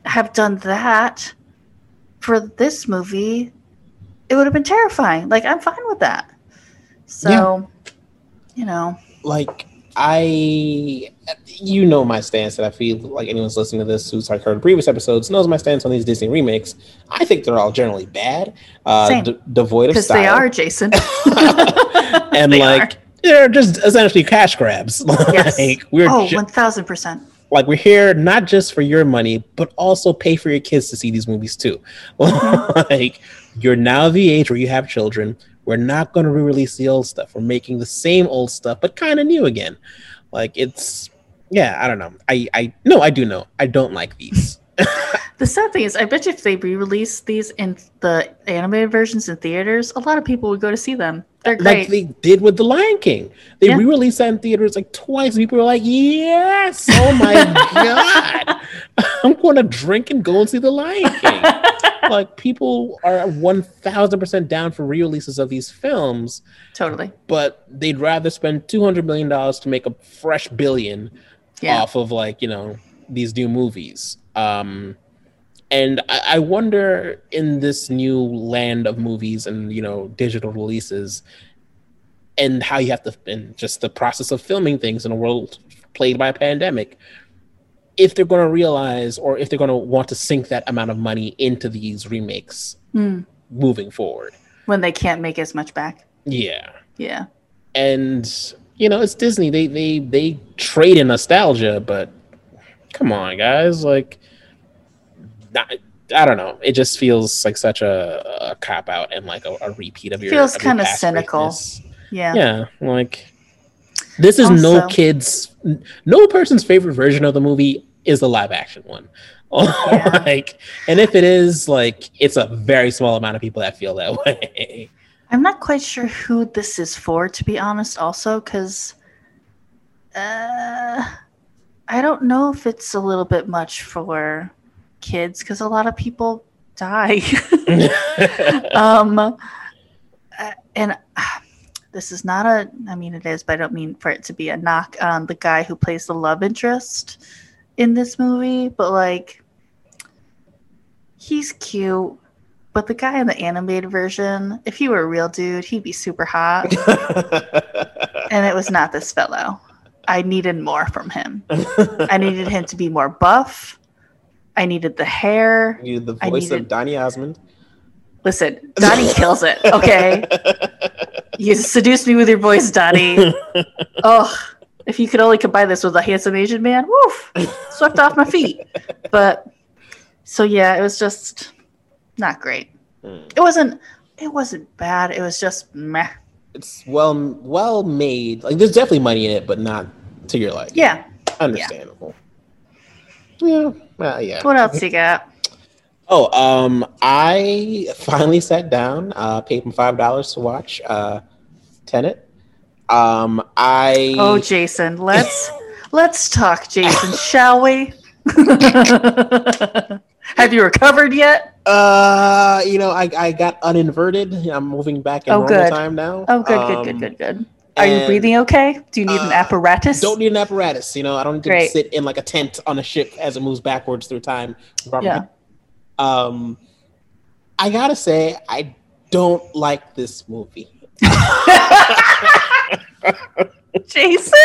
have done that for this movie, it would have been terrifying. Like, I'm fine with that. So, you know. like I, you know my stance that I feel like anyone's listening to this who's like heard previous episodes knows my stance on these Disney remakes. I think they're all generally bad, uh, Same. d- devoid of style. because they are Jason. and They like they're just essentially cash grabs. Yes. like we're oh, ju- one thousand percent. like we're here not just for your money, but also pay for your kids to see these movies too. like you're now the age where you have children. We're not going to re-release the old stuff. We're making the same old stuff, but kind of new again. Like it's, yeah, I don't know. I, I, no, I do know. I don't like these. The sad thing is, I bet you if they re-release these in the animated versions in theaters, a lot of people would go to see them. They're great. like they did with The Lion King. They Yeah. re-released that in theaters like twice. People were like, "Yes, oh my god, I'm going to drink and go and see The Lion King." like people are one thousand percent down for re-releases of these films, totally. but they'd rather spend two hundred million dollars to make a fresh billion Yeah. off of like you know these new movies. Um, and I, I wonder in this new land of movies and you know digital releases, and how you have to and just the process of filming things in a world plagued by a pandemic. If they're going to realize, or if they're going to want to sink that amount of money into these remakes Hmm. moving forward, When they can't make as much back. yeah, Yeah. and you know it's disney they they they trade in nostalgia but come on guys like not, i don't know it just feels like such a, a cop out and like a, a repeat of your Feels kinda cynical. greatness. Yeah. yeah like this is no kids no person's favorite version of the movie is the live action one Yeah. like and if it is like it's a very small amount of people that feel that way I'm not quite sure who this is for, to be honest, also, because uh, I don't know if it's a little bit much for kids because a lot of people die. um, uh, and uh, this is not a, I mean, it is, but I don't mean for it to be a knock on the guy who plays the love interest in this movie, but like, he's cute. But the guy in the animated version, if he were a real dude, he'd be super hot. and it was not this fellow. I needed more from him. I needed him to be more buff. I needed the hair. You needed the voice needed- of Donny Osmond. Listen, Donny kills it. Okay, you seduced me with your voice, Donny. Oh, if you could only combine this with a handsome Asian man, woof, swept off my feet. But so yeah, it was just not great. Hmm. It wasn't. It wasn't bad. It was just meh. It's well well made. Like there's definitely money in it, but not to your liking. Yeah. Understandable. Yeah. Well, yeah. What else you got? Oh, um, I finally sat down, uh, paid him five dollars to watch uh Tenet. Um, I Oh, Jason, let's let's talk, Jason, shall we? Have you recovered yet? Uh you know, I, I got uninverted. I'm moving back in Oh, normal good. time now. Oh, good, Um, good, good, good, good. Are you breathing okay? Do you need an uh, apparatus? Don't need an apparatus, you know. I don't need to sit in like a tent on a ship as it moves backwards through time. Yeah. Um I gotta say, I don't like this movie. Jason,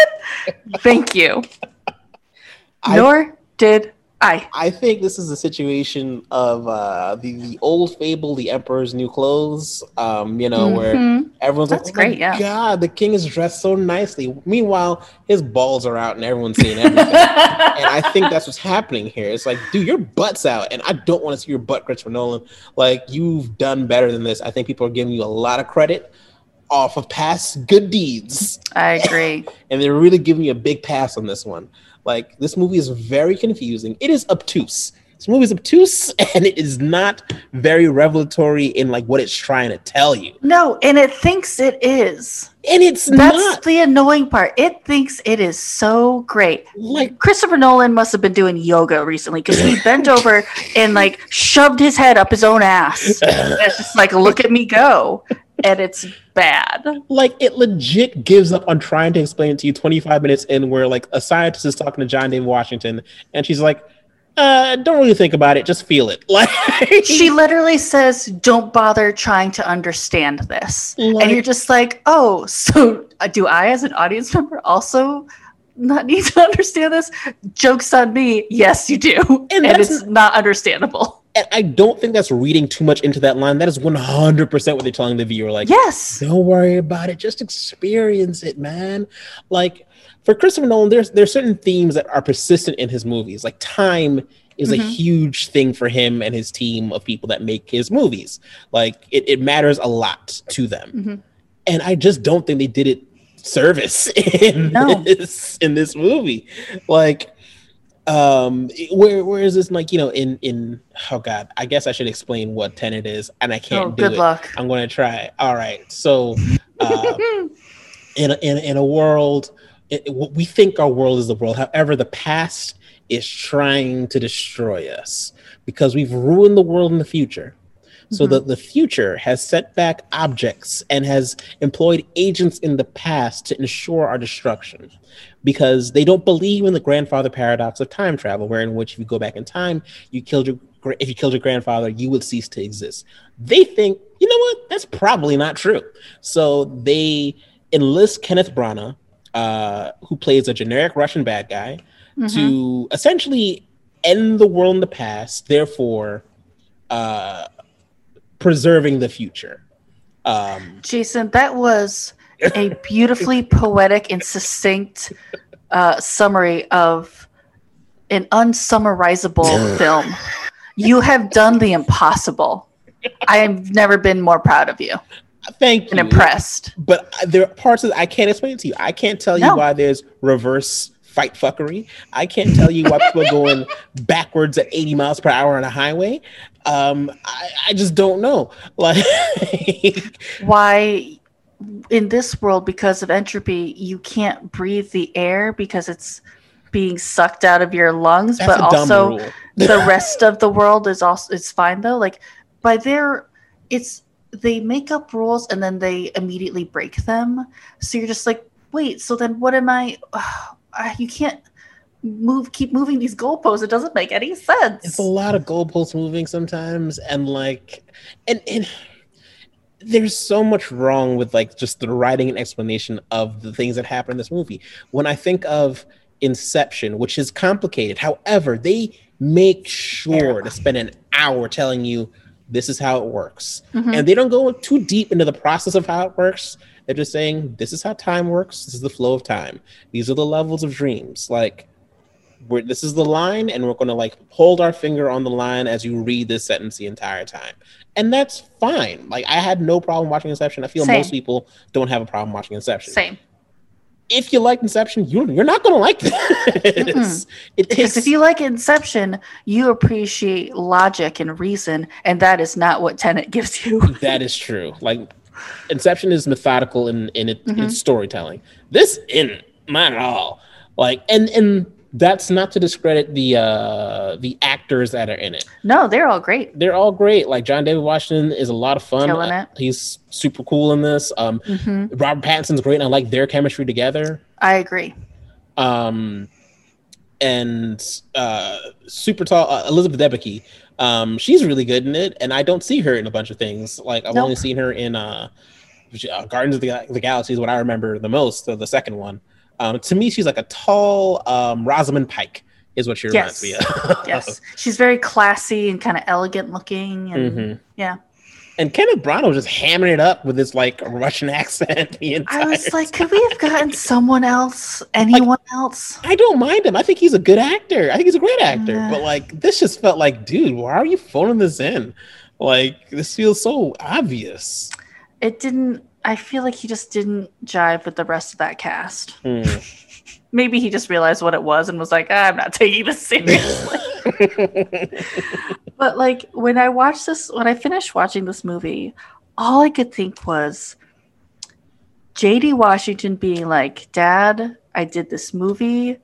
thank you. I- Nor did I. I think this is a situation of uh, the the old fable, "The Emperor's New Clothes." Um, you know, where Mhm. everyone's That's like, "Oh my great, yeah. God, the king is dressed so nicely." Meanwhile, his balls are out and everyone's seeing everything. and I think that's what's happening here. It's like, dude, your butt's out, and I don't want to see your butt, Christopher Nolan. Like, you've done better than this. I think people are giving you a lot of credit off of past good deeds I agree. and they're really giving you a big pass on this one. Like this movie is very confusing. It is obtuse. This movie is obtuse, and it is not very revelatory in like what it's trying to tell you. No, and it thinks it is. And it's not That's not the annoying part. It thinks it is so great. like Christopher Nolan must have been doing yoga recently because he bent over and like shoved his head up his own ass. It's just like, look at me go. And it's bad. like it legit gives up on trying to explain it to you 25 minutes in where like a scientist is talking to John David Washington, and she's like, uh, don't really think about it, just feel it. Like She literally says, don't bother trying to understand this. Like- and you're just like, oh, so uh, do I, as an audience member, also not need to understand this? Joke's on me. Yes, you do. And And, it's not understandable. And I don't think that's reading too much into that line. That is 100% what they're telling the viewer. Like, Yes. Don't worry about it. Just experience it, man. Like for Christopher Nolan, there's there's certain themes that are persistent in his movies. Like time is a Mhm. huge thing for him and his team of people that make his movies. Like it, it matters a lot to them. Mhm. And I just don't think they did it service in No. this in this movie. Like um where where is this like you know in in oh god i guess i should explain what tenet is and i can't Oh, do good it luck. I'm going to try. All right. So, uh, in, a, in, a- in a world, it, we think our world is the world. However, the past is trying to destroy us because we've ruined the world in the future. So the, the future has set back objects and has employed agents in the past to ensure our destruction because they don't believe in the grandfather paradox of time travel, where in which if you go back in time, you killed your if you killed your grandfather, you would cease to exist. They think, you know what, that's probably not true. So they enlist Kenneth Branagh, uh, who plays a generic Russian bad guy, Mhm. to essentially end the world in the past, therefore uh, preserving the future. Um, Jason, that was a beautifully poetic and succinct uh, summary of an unsummarizable film. You have done the impossible. I have never been more proud of you thank you. and impressed. but there are parts of I can't explain it to you. I can't tell you No. why there's reverse fight fuckery. I can't tell you why people are going backwards at 80 miles per hour on a highway. Um, I, I just don't know. Like, Why, in this world, because of entropy, you can't breathe the air because it's being sucked out of your lungs, That's but also the rest of the world is also it's fine though. Like by their it's they make up rules and then they immediately break them. So you're just like, wait, so then what am I? Uh, you can't move, keep moving these goalposts. It doesn't make any sense. it's a lot of goalposts moving sometimes and like and, and there's so much wrong with like just the writing and explanation of the things that happen in this movie. When i think of inception which is complicated however they make sure to spend an hour telling you this is how it works. Mhm. and they don't go too deep into the process of how it works. They're just saying this is how time works. This is the flow of time. These are the levels of dreams. Like we're, this is the line and we're going to like hold our finger on the line as you read this sentence the entire time and that's fine like i had no problem watching inception i feel Same. most people don't have a problem watching inception Same. if you like inception you're, you're not going to like this it Because takes if you like Inception, you appreciate logic and reason, and that is not what Tenet gives you. that is true like inception is methodical in in it, Mhm. its storytelling this isn't not at all like and and that's not to discredit the uh the actors that are in it No, they're all great. they're all great. Like John David Washington is a lot of fun. Killing Uh, it. He's super cool in this. Um, hmm Robert Pattinson's great. And I like their chemistry together. I agree. Um, and uh, super tall uh, Elizabeth Debicki. Um, she's really good in it, and I don't see her in a bunch of things. Like I've Nope. only seen her in uh, uh, Guardians of the, the Galaxy is what I remember the most. So the second one. Um, to me, she's like a tall um, Rosamund Pike is what she reminds Yes. me of. Yes, she's very classy and kind of elegant looking, and Mhm. yeah. And Kenneth Branagh was just hammering it up with his like Russian accent the entire I was like, time. could we have gotten someone else? Anyone else? I don't mind him. I think he's a good actor. I think he's a great actor. Yeah. But like this just felt like, dude, why are you phoning this in? Like this feels so obvious. It didn't. I feel like he just didn't jive with the rest of that cast. Hmm. Maybe he just realized what it was and was like, "Ah, I'm not taking this seriously. but like when I watched this, when I finished watching this movie, all I could think was JD Washington being like, Dad, I did this movie.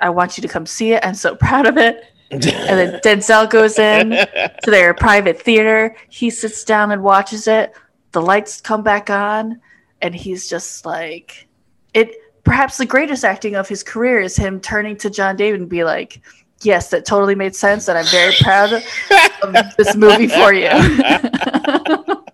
I want you to come see it. I'm so proud of it. And then Denzel goes in to their private theater. He sits down and watches it. The lights come back on, and he's just like, it. Perhaps the greatest acting of his career is him turning to John David and be like, "Yes, that totally made sense, and I'm very proud of this movie for you."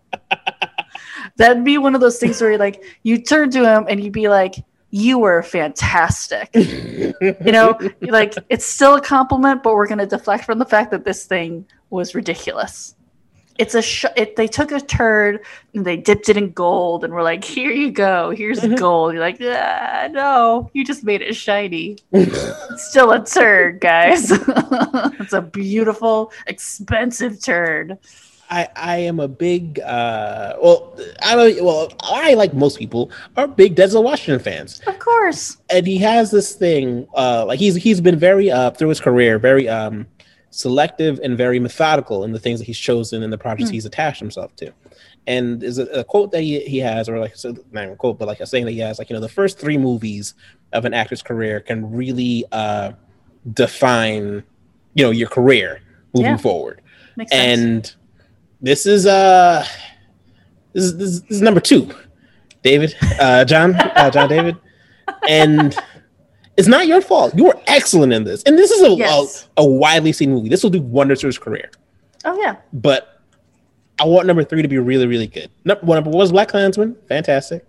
That'd be one of those things where you like you turn to him and you'd be like, "You were fantastic." you know, like it's still a compliment, but we're going to deflect from the fact that this thing was ridiculous. It's a sh- it, they took a turd and they dipped it in gold and we're like, here you go, here's Mhm. gold. You're like, ah, no, you just made it shiny. It's still a turd, guys. it's a beautiful, expensive turd. I, I am a big uh well I'm a, well I like most people are big Denzel Washington fans Of course. and he has this thing uh like he's he's been very uh through his career very um selective and very methodical in the things that he's chosen and the projects Hmm. he's attached himself to and there's a, a quote that he, he has or like so not even a quote but like a saying that he has like you know the first three movies of an actor's career can really uh define you know your career moving Yeah. forward Makes sense. and this is uh this is, this is, this is number two david uh john uh, john david and it's not your fault you were excellent in this and this is a, Yes. a, a widely seen movie this will do wonders for his career oh, yeah. but i want number three to be really really good number one number one was BlacKkKlansman fantastic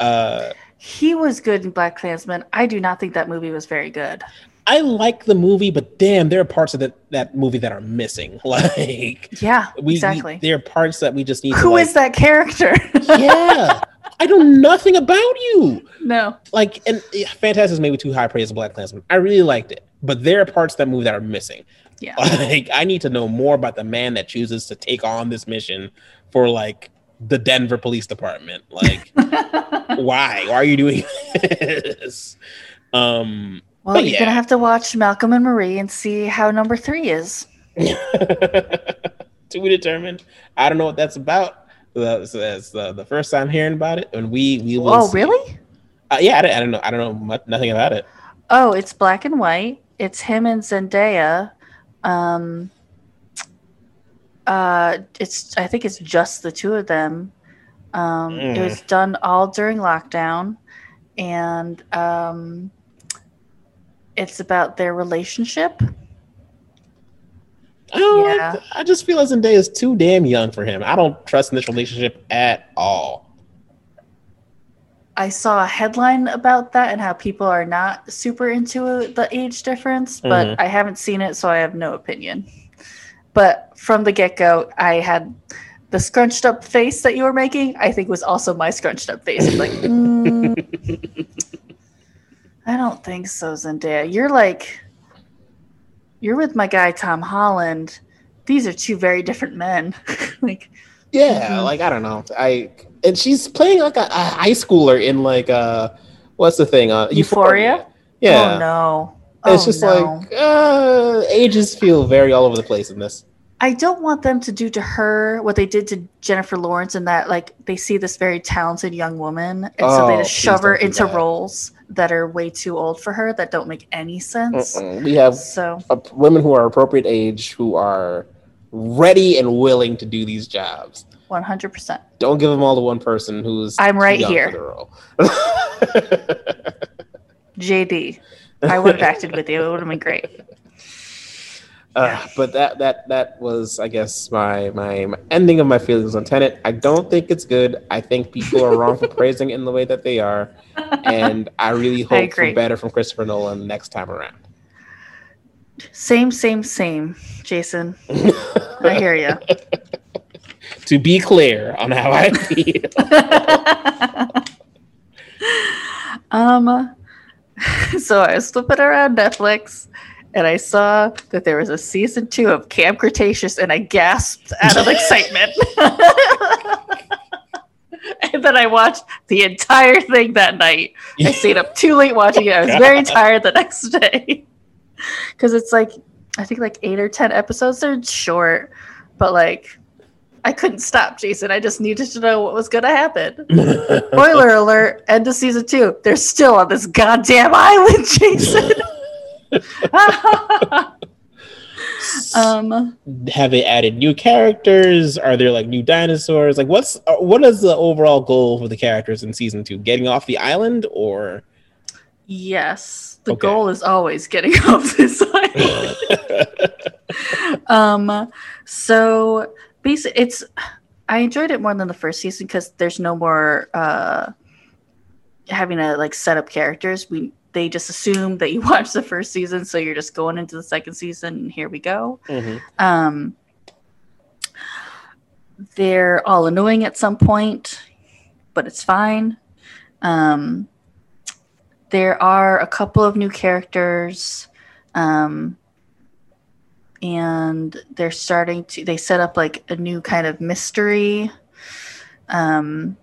uh He was good in BlacKkKlansman. I do not think that movie was very good. I like the movie but damn there are parts of that that movie that are missing like Yeah, we, we exactly. there are parts that we just need Who to is like, that character? yeah i know nothing about you no. like and yeah, fantastic is maybe too high praise of BlacKkKlansman i really liked it but there are parts of that movie that are missing Yeah. like i need to know more about the man that chooses to take on this mission for like the denver police department like why why are you doing this um well, But you're yeah. gonna have to watch Malcolm and Marie and see how number three is. to be determined i don't know what that's about that's, that's the, the first time hearing about it and we we will Oh, see. really? uh, yeah I don't, I don't know i don't know much, nothing about it Oh, it's black and white. It's him and Zendaya. Um, uh, it's I think it's just the two of them. Um, It Mm. was done all during lockdown, and um, it's about their relationship. I- Yeah. I, just feel like Zendaya is too damn young for him. I don't trust in this relationship at all. I saw a headline about that and how people are not super into the age difference, but Mhm. I haven't seen it, so I have no opinion. But from the get go, I had the scrunched up face that you were making. I think was also my scrunched up face. Like, mm, I don't think so, Zendaya. You're like, you're with my guy Tom Holland. These are two very different men. like, Yeah, Mhm. like I don't know. I and she's playing like a, a high schooler in like uh what's the thing? Uh Euphoria? Yeah. oh no. It's Oh, just no. like uh ages feel very all over the place in this. I don't want them to do to her what they did to Jennifer Lawrence in that like they see this very talented young woman and so they Oh, just shove her into that. roles that are way too old for her that don't make any sense. Mm-mm. We have So uh, women who are appropriate age who are ready and willing to do these jobs. 100%. Don't give them all to one person who's I'm right young here. for the role. JD, I would have acted with you. It would have been great. Uh, but that that that was, I guess, my, my my ending of my feelings on Tenet. I don't think it's good. I think people are wrong for praising it in the way that they are, and I really hope for better from Christopher Nolan next time around. Same, same, same, Jason. I hear you. to be clear on how I feel. um, so I was flipping around Netflix and I saw that there was a season two of Camp Cretaceous and I gasped out of excitement. and then I watched the entire thing that night. I stayed up too late watching it. I was very tired the next day. Because it's like, I think like eight or 10 episodes. They're short, but like, I couldn't stop, Jason. I just needed to know what was going to happen. Spoiler alert, end of season two. They're still on this goddamn island, Jason. Um, Have they added new characters? Are there like new dinosaurs? Like, what's uh, what is the overall goal for the characters in season two? Getting off the island, or yes, the Okay. goal is always getting off this island. um, so basically, it's I enjoyed it more than the first season because there's no more uh having to like set up characters. We they just assume that you watched the first season, so you're just going into the second season, and here we go. Mhm. Um, they're all annoying at some point, but it's fine. Um, there are a couple of new characters, um, and they're starting to. They set up like a new kind of mystery. Um,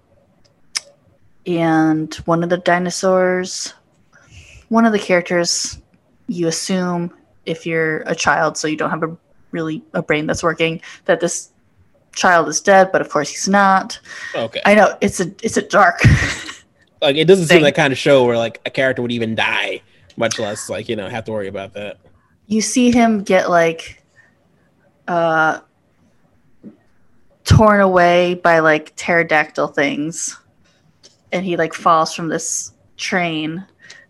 and one of the dinosaurs, one of the characters, you assume if you're a child, so you don't have a really a brain that's working, that this child is dead, but of course he's not. okay, I know it's a it's a dark. like it doesn't seem thing. that kind of show where like a character would even die, much less like you know have to worry about that. you see him get like uh torn away by like pterodactyl things and he like falls from this train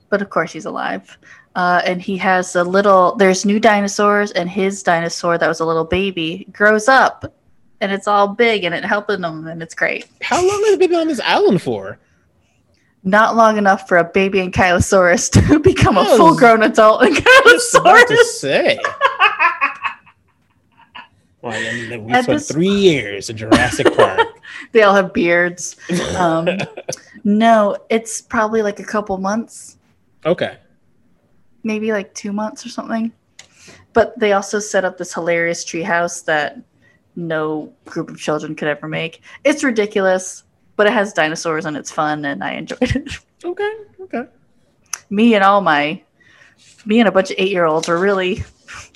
but of course he's alive uh, and he has a little there's new dinosaurs and his dinosaur that was a little baby grows up and it's all big and it helping him and it's great How long has it been on this island for? not long enough for a baby ankylosaurus to become a full-grown adult Just about to say. Well, I mean, we At spent this- three years in Jurassic Park. they all have beards um, no it's probably like a couple months okay. maybe like two months or something but they also set up this hilarious treehouse that no group of children could ever make it's ridiculous but it has dinosaurs and it's fun and i enjoyed it Okay. Okay. me and all my me and a bunch of eight year olds were really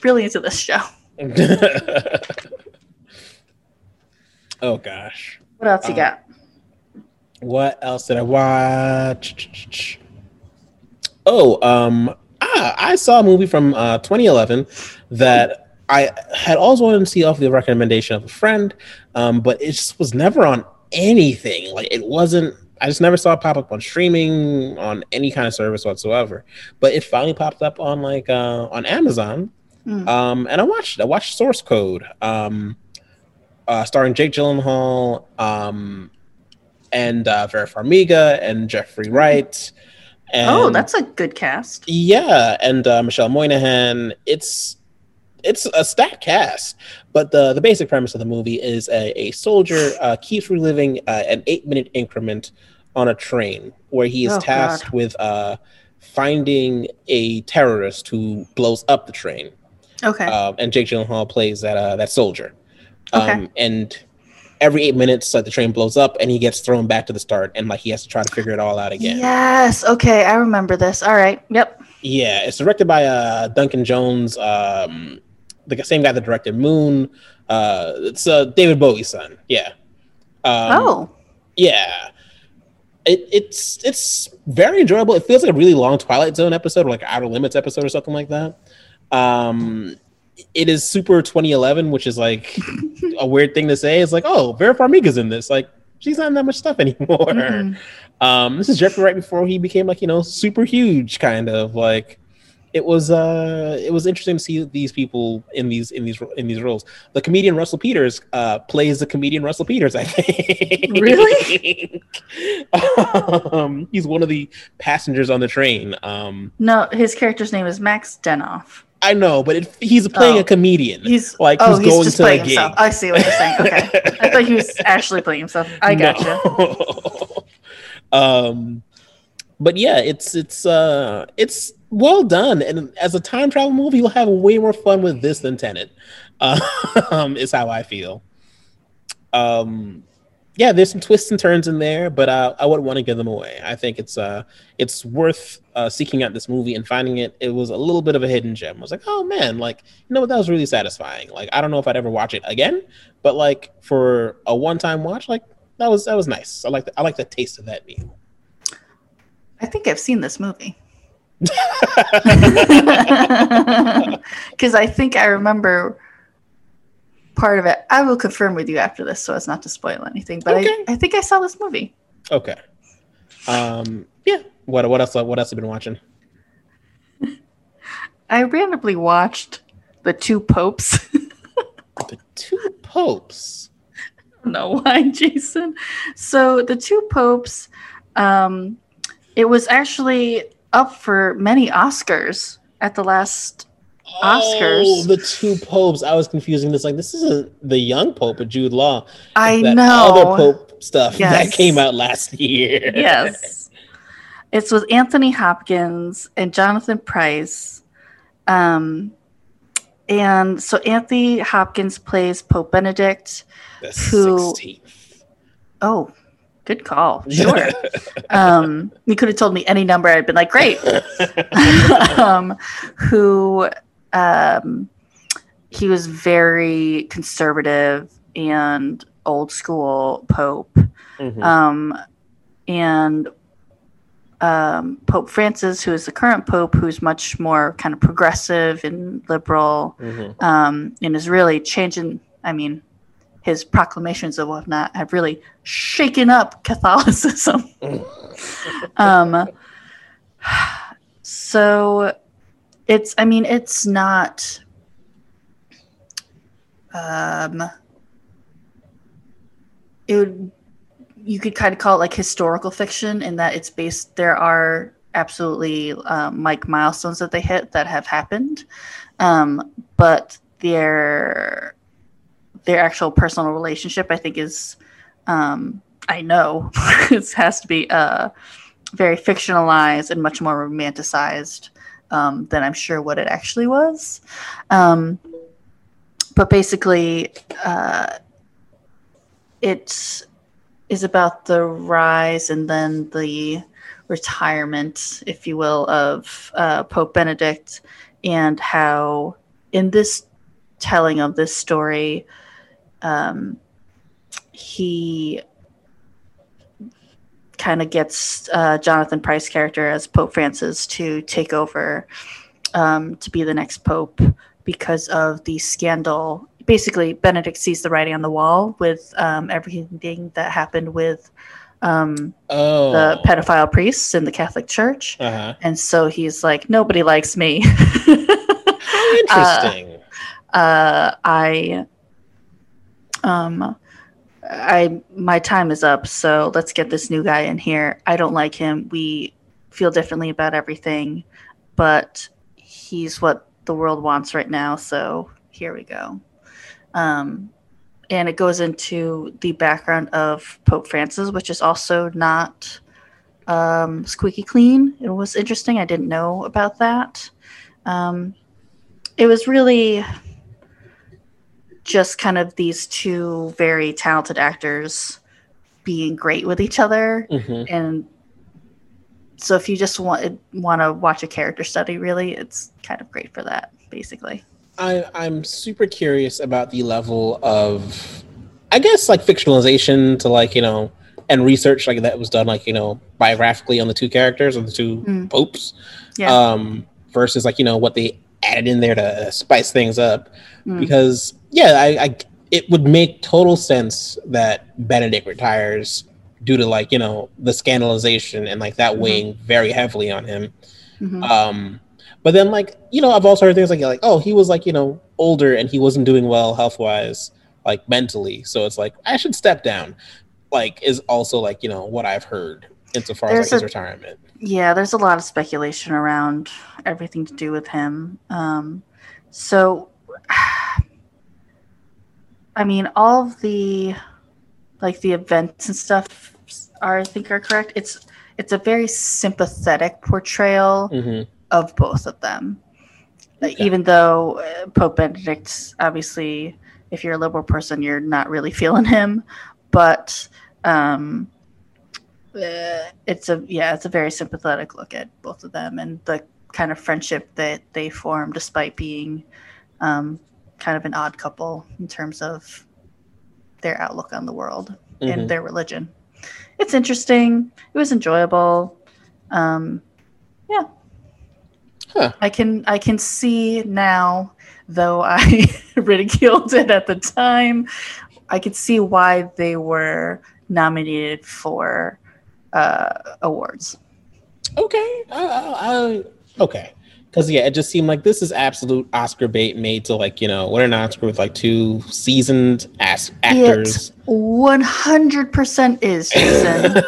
really into this show oh gosh. what else you Um, got What else did I watch? Oh, um, ah, I saw a movie from uh, 2011 that I had always wanted to see off the recommendation of a friend, um, but it just was never on anything. Like it wasn't. I just never saw it pop up on streaming on any kind of service whatsoever. But it finally popped up on like uh, on Amazon, mm. um, and I watched it. I watched Source Code, um, uh, starring Jake Gyllenhaal um, and uh, Vera Farmiga and Jeffrey Wright. And, oh, that's a good cast. Yeah, and uh, Michelle Monaghan. It's it's a stacked cast, but the the basic premise of the movie is a, a soldier uh, keeps reliving uh, an eight minute increment on a train where he is oh, tasked God. with uh, finding a terrorist who blows up the train. Okay. Uh, and Jake Gyllenhaal plays that uh, that soldier. Um, okay. And every eight minutes, like the train blows up, and he gets thrown back to the start, and like he has to try to figure it all out again. Yes. Okay, I remember this. All right. Yep. Yeah, it's directed by uh, Duncan Jones. Um, the same guy that directed Moon. Uh, it's uh, David Bowie's son. Yeah. Um, oh. Yeah. It, it's it's very enjoyable. It feels like a really long Twilight Zone episode, or like Outer Limits episode, or something like that. Um, it is super 2011, which is like a weird thing to say. It's like, oh, Vera Farmiga's in this. Like, she's not in that much stuff anymore. Mm-hmm. Um, this is Jeffrey right before he became like you know super huge, kind of like it was uh it was interesting to see these people in these in these in these roles. The comedian Russell Peters uh plays the comedian Russell Peters. I think. Really? um, he's one of the passengers on the train. Um, no, his character's name is Max Denoff. I know, but it, he's playing oh. a comedian. He's like oh, he's, going to a gig. Himself. I see what you're saying. Okay, I thought he was actually playing himself. I gotcha. No. um, but yeah, it's it's uh it's well done. And as a time travel movie, you'll have way more fun with this than Tenet. Um, is how I feel. Um, yeah, there's some twists and turns in there, but uh, I wouldn't want to give them away. I think it's uh, it's worth uh, seeking out this movie and finding it. It was a little bit of a hidden gem. I was like, oh man, like you know what, that was really satisfying. Like I don't know if I'd ever watch it again, but like for a one-time watch, like that was that was nice. I like the, I like the taste of that meal. I think I've seen this movie. Because I think I remember part of it. I will confirm with you after this so as not to spoil anything. But okay. I, I think I saw this movie. Okay. Um, yeah. What what else what else have you been watching? I randomly watched The Two Popes. the Two Popes. I don't know why, Jason. So The Two Popes, um, it was actually up for many Oscars at the last Oscars. Oh, the two popes. I was confusing this. Like, this isn't the young pope of Jude Law. I know. Other pope stuff yes. that came out last year. yes. It's with Anthony Hopkins and Jonathan Pryce. Um, and so Anthony Hopkins plays Pope Benedict, the who. 16th. Oh, Good call. Sure. um, you could have told me any number. I'd been like, great. um, who um, he was very conservative and old school Pope. Mm-hmm. Um, and um, Pope Francis, who is the current Pope, who's much more kind of progressive and liberal, mm-hmm. um, and is really changing. I mean, his proclamations and whatnot have really shaken up Catholicism. um, so it's, I mean, it's not. Um, it would, you could kind of call it like historical fiction in that it's based. There are absolutely um, like milestones that they hit that have happened, um, but they're their actual personal relationship, I think is, um, I know, it has to be uh, very fictionalized and much more romanticized um, than I'm sure what it actually was. Um, but basically, uh, it is about the rise and then the retirement, if you will, of uh, Pope Benedict and how in this telling of this story, um, he kind of gets uh, Jonathan Pryce character as Pope Francis to take over um, to be the next pope because of the scandal. Basically, Benedict sees the writing on the wall with um, everything that happened with um, Oh, the pedophile priests in the Catholic Church. uh-huh. And so he's like, nobody likes me. How interesting. uh, I, um, I my time is up, so let's get this new guy in here. I don't like him. We feel differently about everything, but he's what the world wants right now. So here we go. Um, and it goes into the background of Pope Francis, which is also not um, squeaky clean. It was interesting. I didn't know about that. Um, it was really just kind of these two very talented actors being great with each other Mhm. and so if you just want want to watch a character study really it's kind of great for that basically I, I'm super curious about the level of, I guess, like fictionalization to like you know, and research like that was done like you know biographically on the two characters of the two Mm. popes, yeah um, versus like you know what they added in there to spice things up. Mm. Because yeah, I, I it would make total sense that Benedict retires due to like you know the scandalization and like that Mhm. weighing very heavily on him. Mhm. Um, but then like you know, I've also heard things like like oh he was like you know older and he wasn't doing well health wise, like mentally. So it's like I should step down. Like is also like you know what I've heard insofar as There's like his retirement. Yeah there's a lot of speculation around everything to do with him um, so i mean all of the like the events and stuff are i think are correct it's it's a very sympathetic portrayal hmm of both of them. Okay. Even though uh, Pope Benedict, obviously, if you're a liberal person, you're not really feeling him, but um, uh, it's a yeah, it's a very sympathetic look at both of them and the kind of friendship that they form, despite being um, kind of an odd couple in terms of their outlook on the world Mhm. and their religion. It's interesting. It was enjoyable. Um, yeah. Huh. I can I can see now, though I ridiculed it at the time. I could see why they were nominated for uh, awards. Okay. I, I, I, okay. Because yeah, it just seemed like this is absolute Oscar bait made to like you know win an Oscar with like two seasoned ass actors. One hundred percent is Jason.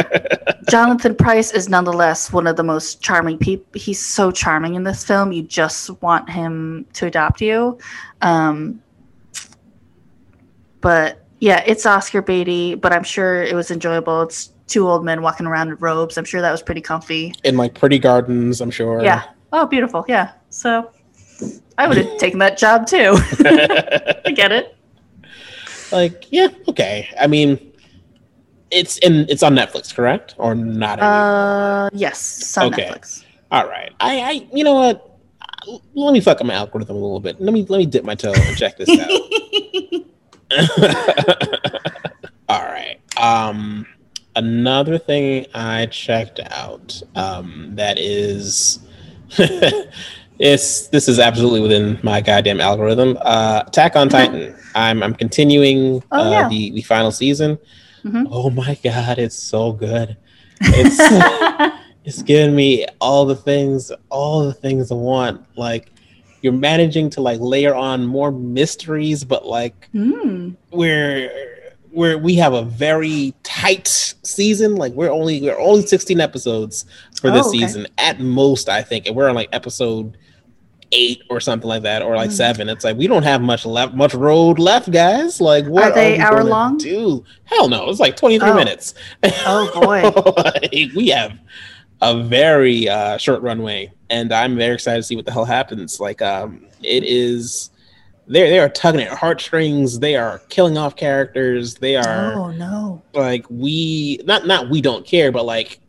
Jonathan Pryce is nonetheless one of the most charming people. He's so charming in this film. You just want him to adopt you. Um, but yeah, it's Oscar baity, but I'm sure it was enjoyable. It's two old men walking around in robes. I'm sure that was pretty comfy. In like pretty gardens, I'm sure. Yeah. Oh, beautiful. Yeah. So I would have taken that job too. I get it. like yeah, okay. I mean, it's in it's on Netflix, correct or not? anymore? Uh, yes, on Okay. Netflix. All right. I, I, you know what? Let me fuck up my algorithm a little bit. Let me let me dip my toe and check this out. All right. Um, another thing I checked out. Um, that is, it's this is absolutely within my goddamn algorithm. Uh, Attack on Titan. I'm I'm continuing Oh, uh, yeah. the the final season. Mhm. Oh my god, it's so good. It's it's giving me all the things, all the things I want. Like you're managing to like layer on more mysteries, but like Hmm. we're we're we have a very tight season. Like we're only we're only 16 episodes for this Oh, okay. season at most, I think, and we're on like episode eight or something like that, or like Mm. seven. It's like we don't have much left, much road left, guys. Like what Are they we hour long? Do hell no, it's like 23 Oh. minutes. Oh, boy. Like, we have a very uh, short runway, and I'm very excited to see what the hell happens. Like, um, it is they they are tugging at heartstrings. They are killing off characters. They are Oh no. like we not not we don't care, but like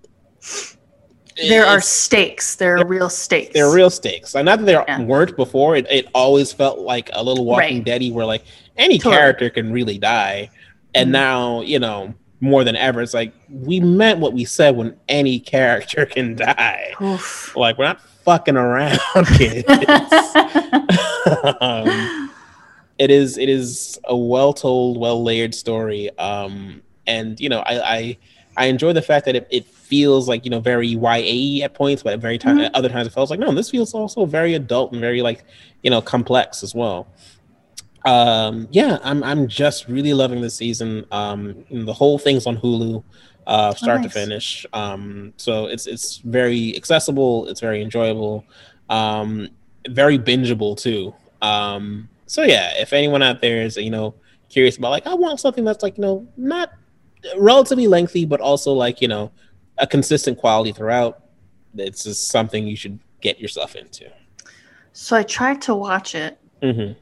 There are stakes. There are real stakes. they're real stakes. Like, not that there Yeah. weren't before. It, it always felt like a little Walking Right. Deady, where like any Totally. character can really die, and Mhm. now you know more than ever. It's like we meant what we said when any character can die. Oof. Like we're not fucking around, kids. um, it is it is a well told, well layered story. Um, and you know, I, I I enjoy the fact that it, it feels like you know very YA at points, but at very time Mhm. other times it feels like no, this feels also very adult and very like you know complex as well. Um, yeah, I'm I'm just really loving this season. Um, the whole thing's on Hulu, uh, start to nice. finish. Um, so it's it's very accessible. It's very enjoyable. Um, very bingeable too. Um, so yeah, if anyone out there is you know curious about like I want something that's like you know not relatively lengthy, but also like you know a consistent quality throughout, it's just something you should get yourself into. So I tried to watch it, Mm-hmm.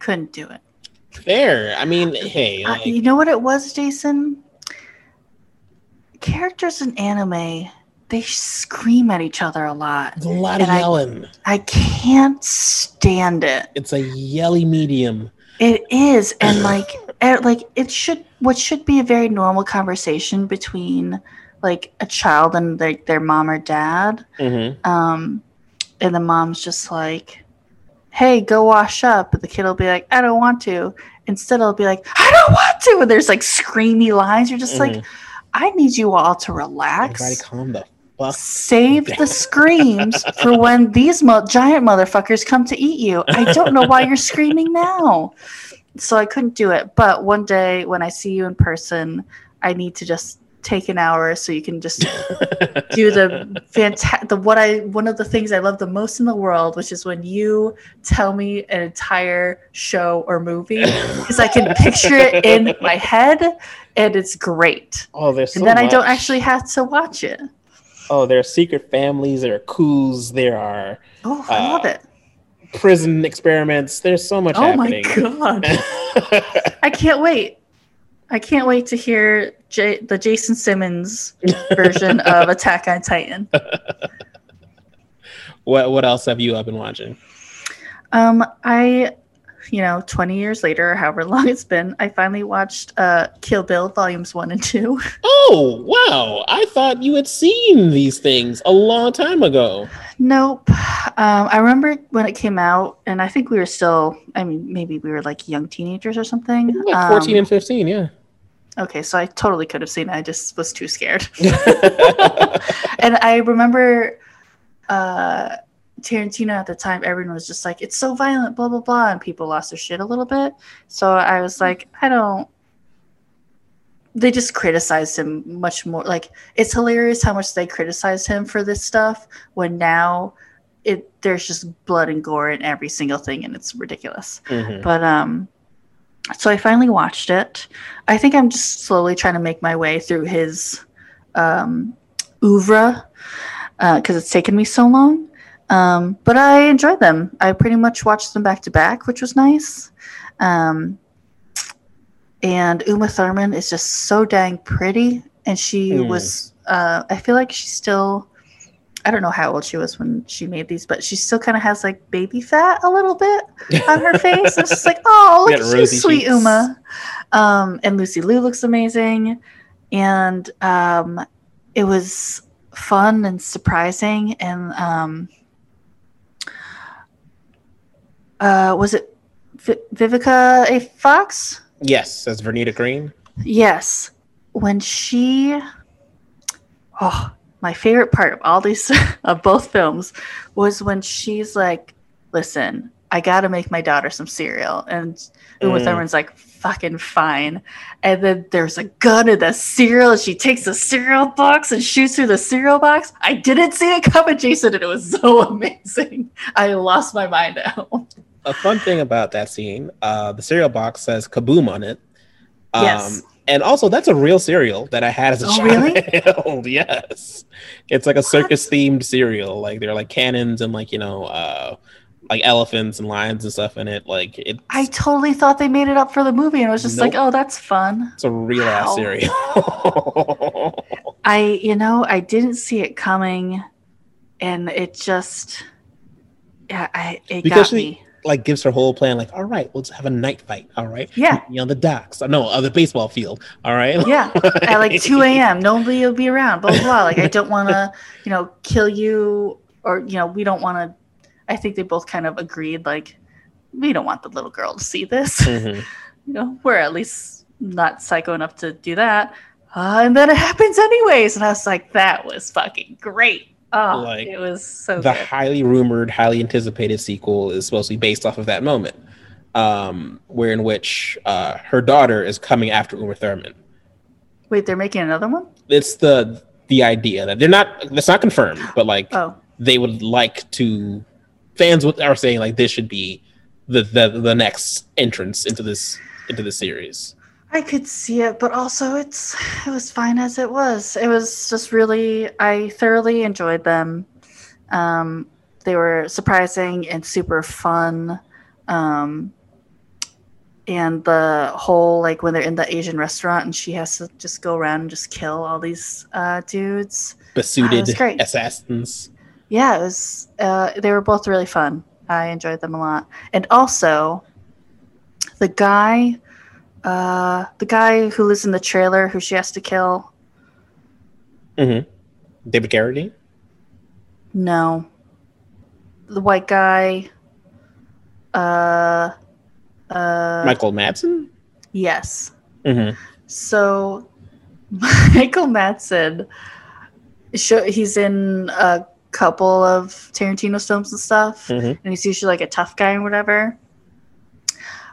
couldn't do it. Fair. I mean, hey, Uh, you know what it was, Jason? Characters in anime, they scream at each other a lot. a lot of and I- yelling. I can't stand it. It's a yelly medium. It is, and like, eh, like it should. What should be a very normal conversation between like a child and like their mom or dad. hmm Um, and the mom's just like, "Hey, go wash up." And the kid will be like, "I don't want to." Instead, it'll be like, "I don't want to." And there's like screamy lines. You're just like, I need you all to relax. Everybody calm the fuck. Save the screams for when these mo- giant motherfuckers come to eat you. I don't know why you're screaming now. So I couldn't do it. But one day when I see you in person, I need to just take an hour so you can just do the fantastic the what I one of the things I love the most in the world, which is when you tell me an entire show or movie because I can picture it in my head and it's great. oh, there's so and then I don't actually have to watch it. Oh, there are secret families. There are coups. There are Oh, I Uh, love it. prison experiments. There's so much Oh my god. I can't wait. I can't wait to hear J- the Jason Simmons version of Attack on Titan. what what else have you been watching? Um, I, you know, 20 years later, or however long it's been, I finally watched uh, Kill Bill volumes one and two. Oh wow! I thought you had seen these things a long time ago. nope. Um, I remember when it came out, and I think we were still, I mean, maybe we were like young teenagers or something. Like Um, and fifteen, yeah. okay, so I totally could have seen it. I just was too scared. and I remember uh, Tarantino at the time, everyone was just like, it's so violent, blah, blah, blah. And people lost their shit a little bit. So I was like, I don't. They just criticized him much more. Like, it's hilarious how much they criticized him for this stuff when now it there's just blood and gore in every single thing and it's ridiculous. Mhm. But um so I finally watched it. I think I'm just slowly trying to make my way through his um oeuvre because it's taken me so long. Um, but I enjoyed them. I pretty much watched them back to back, which was nice. Um, and Uma Thurman is just so dang pretty, and she Mm. was. Uh, I feel like she's still. I don't know how old she was when she made these, but she still kind of has like baby fat a little bit on her face. It's just like, oh, look at you, sweet cheeks. Uma. Um, and Lucy Liu looks amazing, and um, it was fun and surprising. And um, uh, was it Vi- Vivica A. Fox? Yes, that's Vernita Green. Yes, when she, oh, my favorite part of all these of both films was when she's like, "Listen, I got to make my daughter some cereal," and Uma Mm. Thurman's like, "Fucking fine," and then there's a gun in the cereal, and she takes the cereal box and shoots through the cereal box. I didn't see it coming, Jason, and it was so amazing. I lost my mind out. A fun thing about that scene, uh, the cereal box says "kaboom" on it. Um, Yes. And also, that's a real cereal that I had as a child. Oh, child. yes, it's like a circus themed cereal. Like there are like cannons and like you know, uh, like elephants and lions and stuff in it. Like it's I totally thought they made it up for the movie, and I was just like, "Oh, that's fun." it's a real ass cereal. I, you know, I didn't see it coming, and it just, yeah, I it Because got she- me. Like gives her whole plan. Like, all right, let's have a night fight. All right, Yeah. Meet me on the docks. No, on the baseball field. All right, Yeah, at like 2 a.m. Nobody will be around. Blah blah. blah. Like I don't want to, you know, kill you, or you know, we don't want to. I think they both kind of agreed. Like we don't want the little girl to see this. Mhm. you know, we're at least not psycho enough to do that. Uh, and then it happens anyways, and I was like, that was fucking great. Oh, Like, it was so the good. highly rumored, highly anticipated sequel is supposed to be based off of that moment, um, where in which uh, her daughter is coming after Uma Thurman. Wait, they're making another one? It's the the idea that they're not. That's not confirmed, but like Oh, they would like to. Fans are saying like this should be the the the next entrance into this into the series. I could see it, but also it's it was fine as it was. It was just really I thoroughly enjoyed them. Um, they were surprising and super fun. Um, and the whole like when they're in the Asian restaurant and she has to just go around and just kill all these uh, dudes. Besuited was great. assassins. Yeah, it was. Uh, they were both really fun. I enjoyed them a lot, and also the guy, uh, the guy who lives in the trailer who she has to kill. Mm-hmm. David Carradine? No, the white guy. Uh, uh, Michael Madsen. yes. Mm-hmm. So Michael Madsen, show, he's in a couple of Tarantino films and stuff, Mhm. and he's usually like a tough guy and whatever.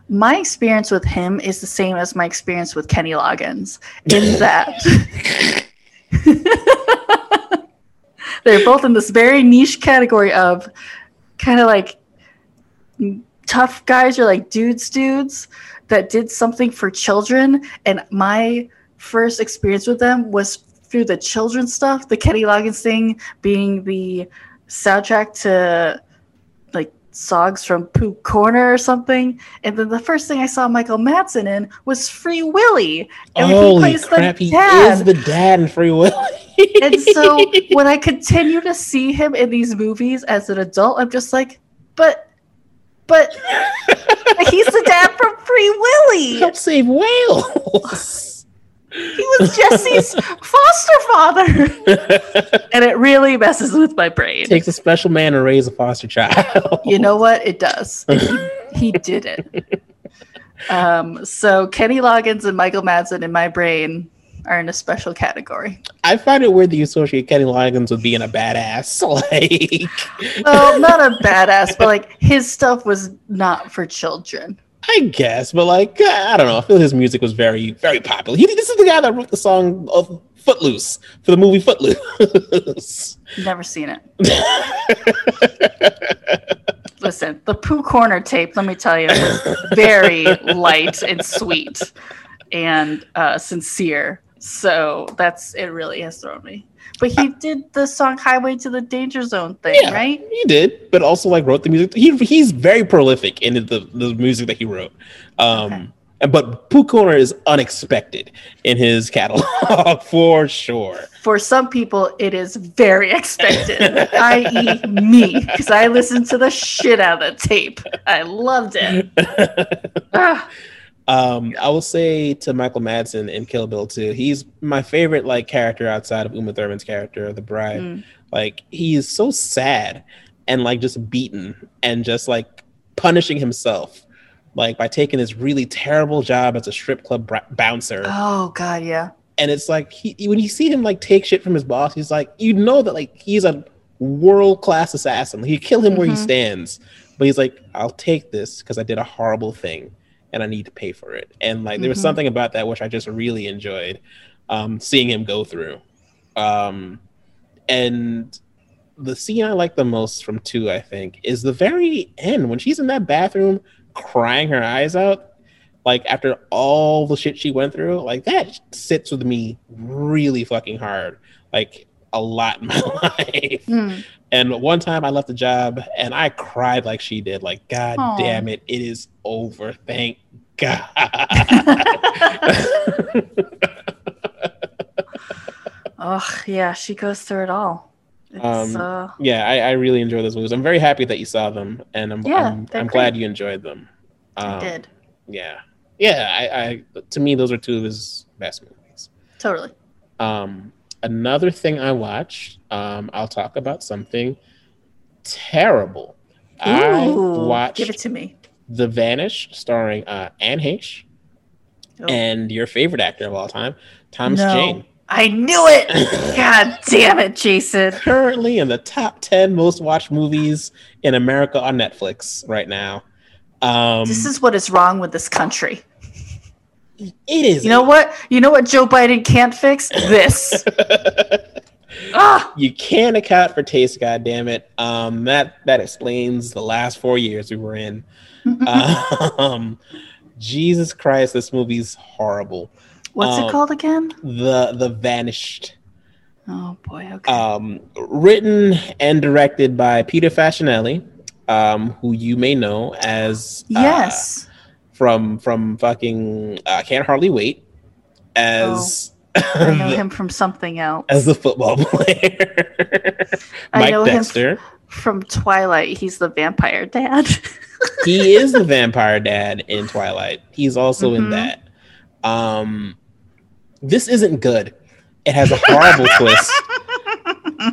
My experience with him is the same as my experience with Kenny Loggins, in that they're both in this very niche category of kind of like tough guys or like dudes dudes that did something for children. And my first experience with them was through the children's stuff the kenny loggins thing being the soundtrack to songs from pooh corner or something and then the first thing i saw michael Madsen in was free willy and he Holy plays the crap! He dad. is the dad in Free Willy. and so when I continue to see him in these movies as an adult, I'm just like, but, but he's the dad from Free Willy. help save whales. He was Jesse's foster father, and it really messes with my brain. takes a special man to raise a foster child. You know what? It does. He, he did it. Um, so Kenny Loggins and Michael Madsen in my brain are in a special category. I find it weird that you associate Kenny Loggins with being a badass. Like, Well, not a badass, but like his stuff was not for children. I guess, but like, I don't know. I feel his music was very, very popular. He, this is the guy that wrote the song of Footloose for the movie Footloose. Never seen it. Listen, the Pooh Corner tape, let me tell you, was very light and sweet and uh, sincere. So that's it. Really has thrown me. But he did the song "Highway to the Danger Zone" thing, Yeah. right? He did, but also like wrote the music. He he's very prolific in the the music that he wrote. Um, Okay. and but Pooh Corner is unexpected in his catalog for sure. For some people, it is very expected, i.e., me, because I listened to the shit out of the tape. I loved it. Ah, Um, I will say to Michael Madsen in Kill Bill 2, he's my favorite like character outside of Uma Thurman's character, the bride. Mm. Like he is so sad and like just beaten and just like punishing himself, like by taking this really terrible job as a strip club bouncer. oh God, yeah. and it's like he when you see him like take shit from his boss, he's like you know that like he's a world class assassin. He kill him where he Mhm. stands, but he's like I'll take this because I did a horrible thing and I need to pay for it. And like there was Mhm. something about that which I just really enjoyed um, seeing him go through. Um, and the scene I like the most from two, I think, is the very end when she's in that bathroom crying her eyes out. Like after all the shit she went through, like that sits with me really fucking hard, like a lot in my life. Mm. And one time I left the job and I cried like she did. Like, God Aw. damn it, it is over. Thank God. Oh yeah, she goes through it all. Um, uh, yeah, I, I really enjoy those movies. I'm very happy that you saw them, and I'm Yeah, I'm, I'm glad you enjoyed them. I Um, did Yeah, yeah. I, I to me those are two of his best movies. totally. Um, another thing I watched. Um, I'll talk about something terrible. I Ooh, watched Give it to me. The Vanish, starring uh, Anne Heche Oh. and your favorite actor of all time, Thomas No. Jane. I knew it. God damn it, Jason. Currently in the top ten most watched movies in America on Netflix right now. Um, This is what is wrong with this country. It is. You know what? You know what Joe Biden can't fix? This. ah, you can't account for taste. God damn it. Um, that that explains the last four years we were in. um, Jesus Christ, this movie's horrible. what's um, it called again? The The Vanished. Oh boy. Okay. um, written and directed by Peter Facinelli, um, who you may know as uh, yes. From from fucking uh, Can't Hardly Wait as I know the- him from something else. as the football player, I know him Dexter. from Twilight. He's the vampire dad. he is the vampire dad in Twilight. He's also in Mhm. that. Um, this isn't good. It has a horrible twist.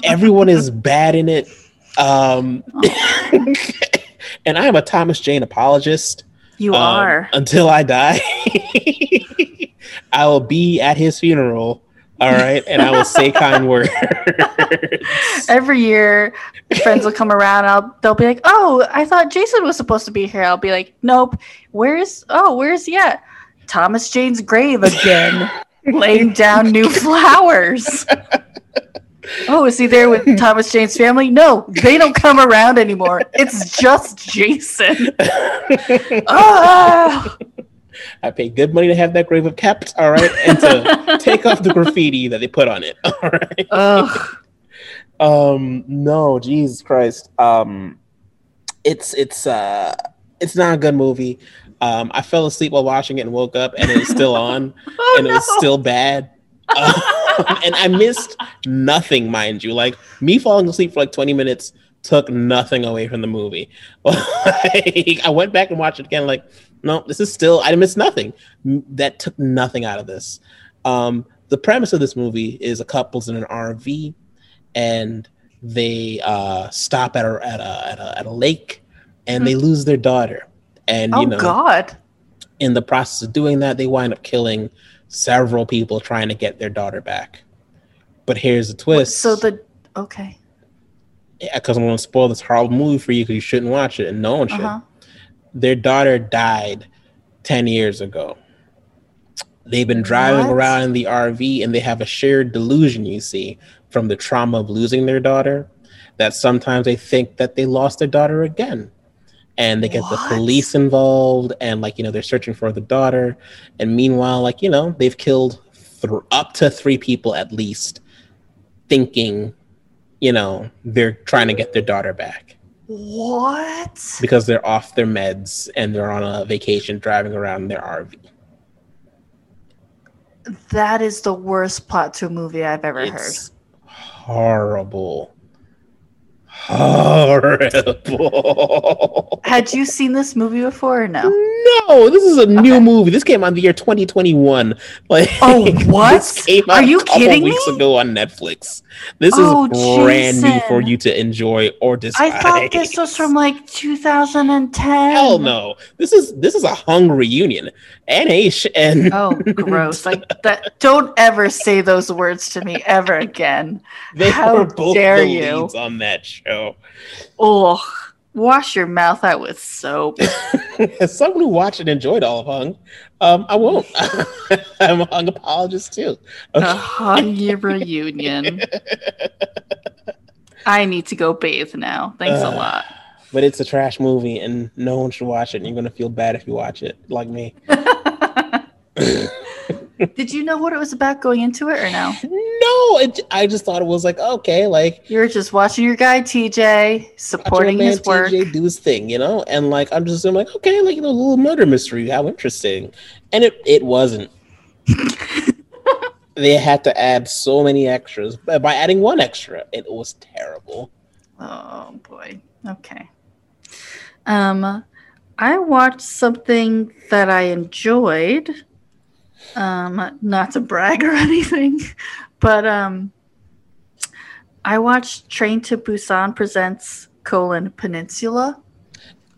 Everyone is bad in it. Um, and I am a Thomas Jane apologist. You um, are. until I die. I will be at his funeral. All right, and I will say kind words. Every year, friends will come around. I'll they'll be like, "Oh, I thought Jason was supposed to be here." I'll be like, "Nope. Where's oh, where's he at? Thomas Jane's grave again, laying down new flowers." Oh, is he there with Thomas Jane's family? No, they don't come around anymore. It's just Jason. Ah! I pay good money to have that grave of kept. All right, and to take off the graffiti that they put on it. All right. Ugh. Um, no, Jesus Christ. Um, it's it's uh, it's not a good movie. Um, I fell asleep while watching it and woke up, and it's still on, Oh, and it was still bad. Um, and I missed nothing, mind you. Like me falling asleep for like twenty minutes took nothing away from the movie. Like, I went back and watched it again. Like, no, this is still I missed nothing. That took nothing out of this. Um, the premise of this movie is a couple's in an RV and they uh, stop at a, at a at a at a lake and they lose their daughter. And oh you know, God. in the process of doing that, they wind up killing several people trying to get their daughter back. But here's the twist. So the okay. Yeah, because I'm going to spoil this horrible movie for you because you shouldn't watch it and no one should. Uh-huh. Their daughter died 10 years ago. They've been driving What? around in the RV and they have a shared delusion, you see, from the trauma of losing their daughter, that sometimes they think that they lost their daughter again. And they get the police involved and, like, you know, they're searching for the daughter. And meanwhile, like, you know, they've killed th- up to three people at least, thinking, you know, they're trying to get their daughter back What? because they're off their meds and they're on a vacation driving around in their RV. That is the worst plot to a movie I've ever heard. Horrible. Horrible. Had you seen this movie before or no? No, this is a new movie. This came out the year 2021. Like, Oh, what? Are you kidding weeks me? ago on Netflix. This Oh, is brand new for you to enjoy or despise. I thought this was from like 2010. Hell no. This is this is a hung reunion. Anne Heche and Oh, gross! Like that. Don't ever say those words to me ever again. they how were both dare the you. leads on that show. Ugh. Wash your mouth out with soap. As someone who watched and enjoyed all of Hung, um, I won't. I'm a Hung apologist too. A hungry reunion. I need to go bathe now. Thanks a lot. But it's a trash movie, and no one should watch it. And you're gonna feel bad if you watch it, like me. Did you know what it was about going into it or no? No, it, I just thought it was like okay, like you're just watching your guy TJ, supporting his work. TJ do his thing, you know, and like I'm just I'm like okay, like you know, a little murder mystery, how interesting, and it it wasn't. they had to add so many extras. but By adding one extra, it was terrible. Oh boy. Okay. Um, I watched something that I enjoyed. Um, not to brag or anything, but um, I watched Train to Busan presents colon Peninsula.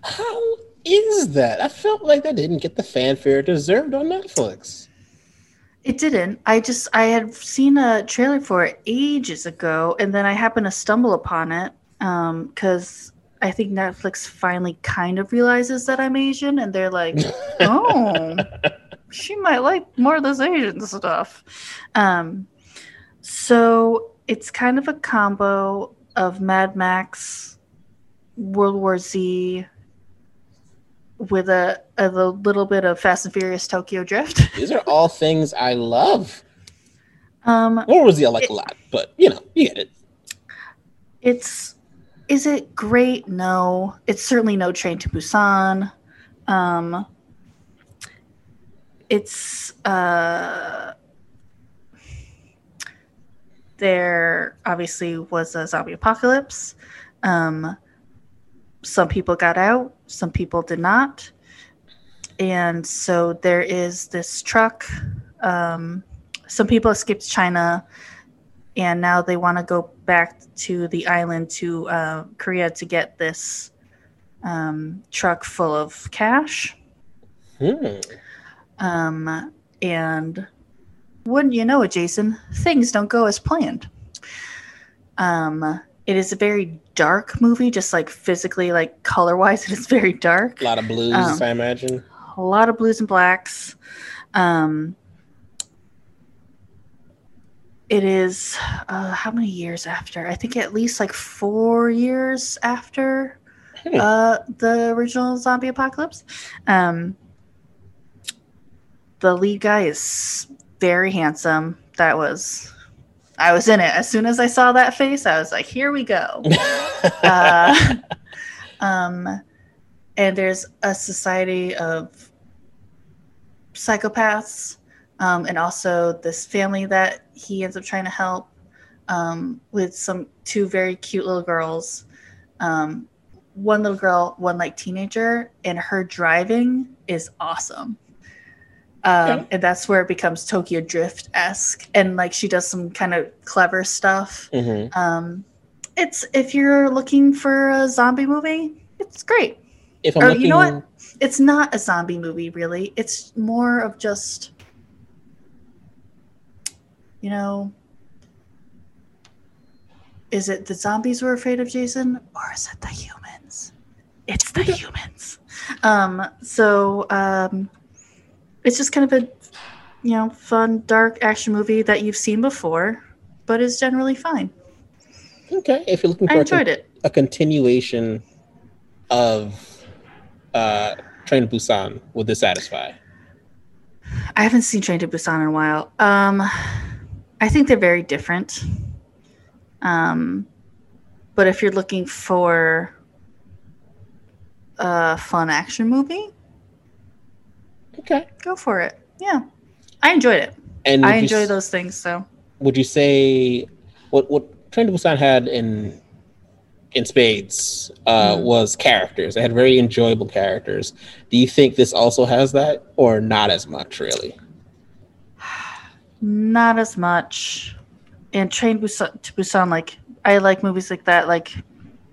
How is that? I felt like that didn't get the fanfare it deserved on Netflix. It didn't. I just I had seen a trailer for it ages ago, and then I happened to stumble upon it because um, I think Netflix finally kind of realizes that I'm Asian, and they're like, "Oh, she might like more of this Asian stuff." Um, so it's kind of a combo of Mad Max, World War Z, with a, a little bit of Fast and Furious Tokyo Drift. These are all things I love. Um, World War Z I like it, a lot, but you know, you get it. It's is it great? No. It's certainly no Train to Busan. Um, it's uh, there obviously was a zombie apocalypse. Um, some people got out, some people did not. And so there is this truck. Um, some people escaped China and now they want to go back to the island to uh, Korea to get this um, truck full of cash. Hmm. Um, and wouldn't you know it, Jason? Things don't go as planned. Um, it is a very dark movie, just like physically, like color wise, it is very dark. A lot of blues, um, I imagine. A lot of blues and blacks. Um, it is uh, how many years after? I think at least like four years after hmm. uh, the original zombie apocalypse. Um, the lead guy is very handsome. That was, I was in it as soon as I saw that face. I was like, "Here we go." uh, um, and there's a society of psychopaths um, and also this family that he ends up trying to help um, with some two very cute little girls. Um, one little girl, one like teenager, and her driving is awesome. Um, And that's where it becomes Tokyo Drift esque, and like she does some kind of clever stuff. Mm-hmm. Um, it's if you're looking for a zombie movie, it's great. If I'm or, looking... you know what, it's not a zombie movie really. It's more of just you know, is it the zombies we're afraid of, Jason, or is it the humans? It's the humans. Um, so um, it's just kind of a, you know, fun, dark action movie that you've seen before, but is generally fine. Okay, if you're looking for I enjoyed a, it. a continuation of uh, Train to Busan, would this satisfy? I haven't seen Train to Busan in a while. Um, I think they're very different. Um, but if you're looking for a fun action movie, okay, go for it. Yeah, I enjoyed it. And I enjoy s- those things. So, would you say what what Train to Busan had in in spades uh, mm. was characters? They had very enjoyable characters. Do you think this also has that, or not as much, really? Not as much. And Train Busan, to Busan, like I like movies like that. Like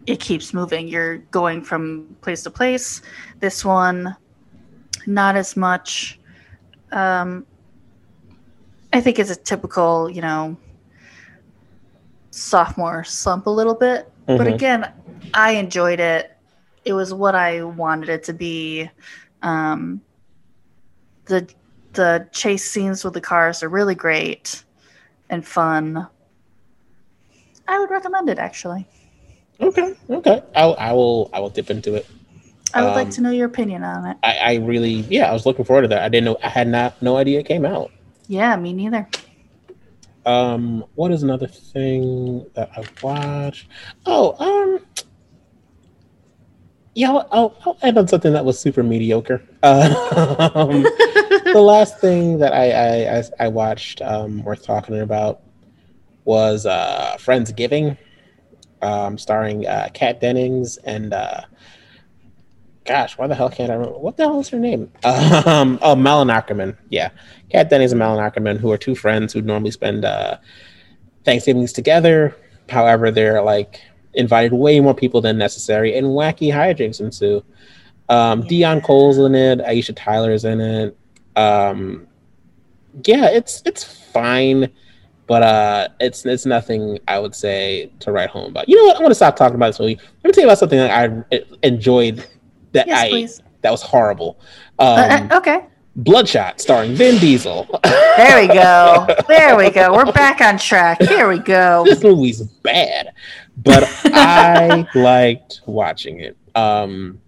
it keeps moving. You're going from place to place. This one, not as much. Um, I think it's a typical, you know, sophomore slump a little bit. Mm-hmm. But again, I enjoyed it. It was what I wanted it to be. Um, the the chase scenes with the cars are really great and fun. I would recommend it actually. Okay, okay. I'll, I will. I will dip into it. I would um, like to know your opinion on it. I, I really, yeah, I was looking forward to that. I didn't know. I had not no idea it came out. Yeah, me neither. Um, what is another thing that I watched? Oh, um, yeah, I'll, I'll, I'll end on something that was super mediocre. Uh, um, the last thing that I I, I, I watched um, worth talking about was uh, Friendsgiving, um, starring uh, Kat Dennings and uh, gosh, why the hell can't I remember what the hell is her name? Um, oh, Malin Akerman. Yeah, Kat Dennings and Malin Akerman, who are two friends who normally spend uh, Thanksgivings together. However, they're like invited way more people than necessary, and wacky hijinks ensue. Um, yeah. Deon Cole's in it. Aisha Tyler's in it. Um, yeah, it's it's fine, but uh, it's it's nothing I would say to write home about. You know what? I'm gonna stop talking about this movie. Let me tell you about something that I enjoyed that yes, I please. that was horrible. Um, uh, uh, okay. Bloodshot, starring Vin Diesel. there we go. There we go. We're back on track. Here we go. This movie's bad, but I liked watching it. Um,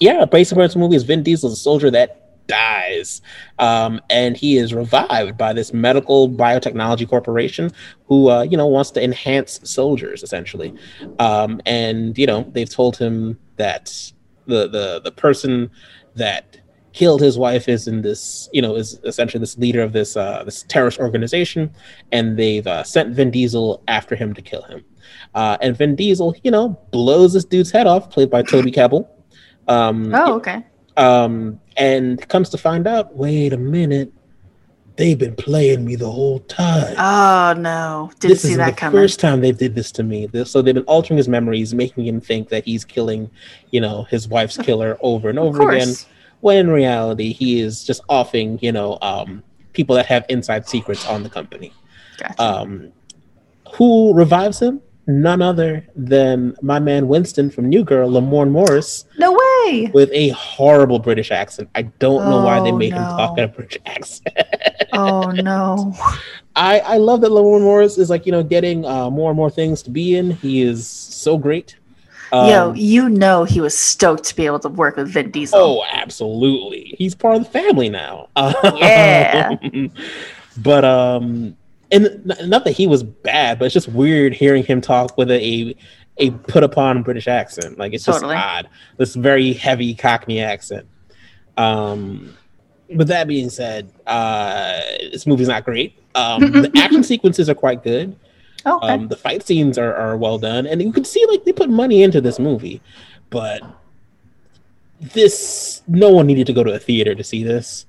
yeah, basically, the movie is Vin Diesel, a soldier that dies, um, and he is revived by this medical biotechnology corporation who, uh, you know, wants to enhance soldiers essentially. Um, and you know, they've told him that the the the person that killed his wife is in this you know is essentially this leader of this uh, this terrorist organization and they've uh, sent vin diesel after him to kill him. Uh, and vin diesel you know blows this dude's head off played by toby kebbell. Um, oh okay. Um, and comes to find out wait a minute they've been playing me the whole time. Oh no! Didn't this see is that the coming. First time they did this to me. so they've been altering his memories, making him think that he's killing, you know, his wife's killer over and over again. When in reality, he is just offing, you know, um, people that have inside secrets on the company. Gotcha. Um, who revives him? None other than my man Winston from New Girl, Lamorne Morris. No way. With a horrible British accent. I don't oh, know why they oh, made no. him talk in a British accent. oh no. I I love that Lamorne Morris is like you know getting uh, more and more things to be in. He is so great. Um, Yo, you know he was stoked to be able to work with Vin Diesel. Oh, absolutely. He's part of the family now. Yeah. but um and not that he was bad, but it's just weird hearing him talk with a a put upon British accent. Like it's just totally. odd. This very heavy Cockney accent. Um, but that being said, uh, this movie's not great. Um, the action sequences are quite good. Okay. Um, the fight scenes are, are well done, and you can see like they put money into this movie, but this no one needed to go to a theater to see this.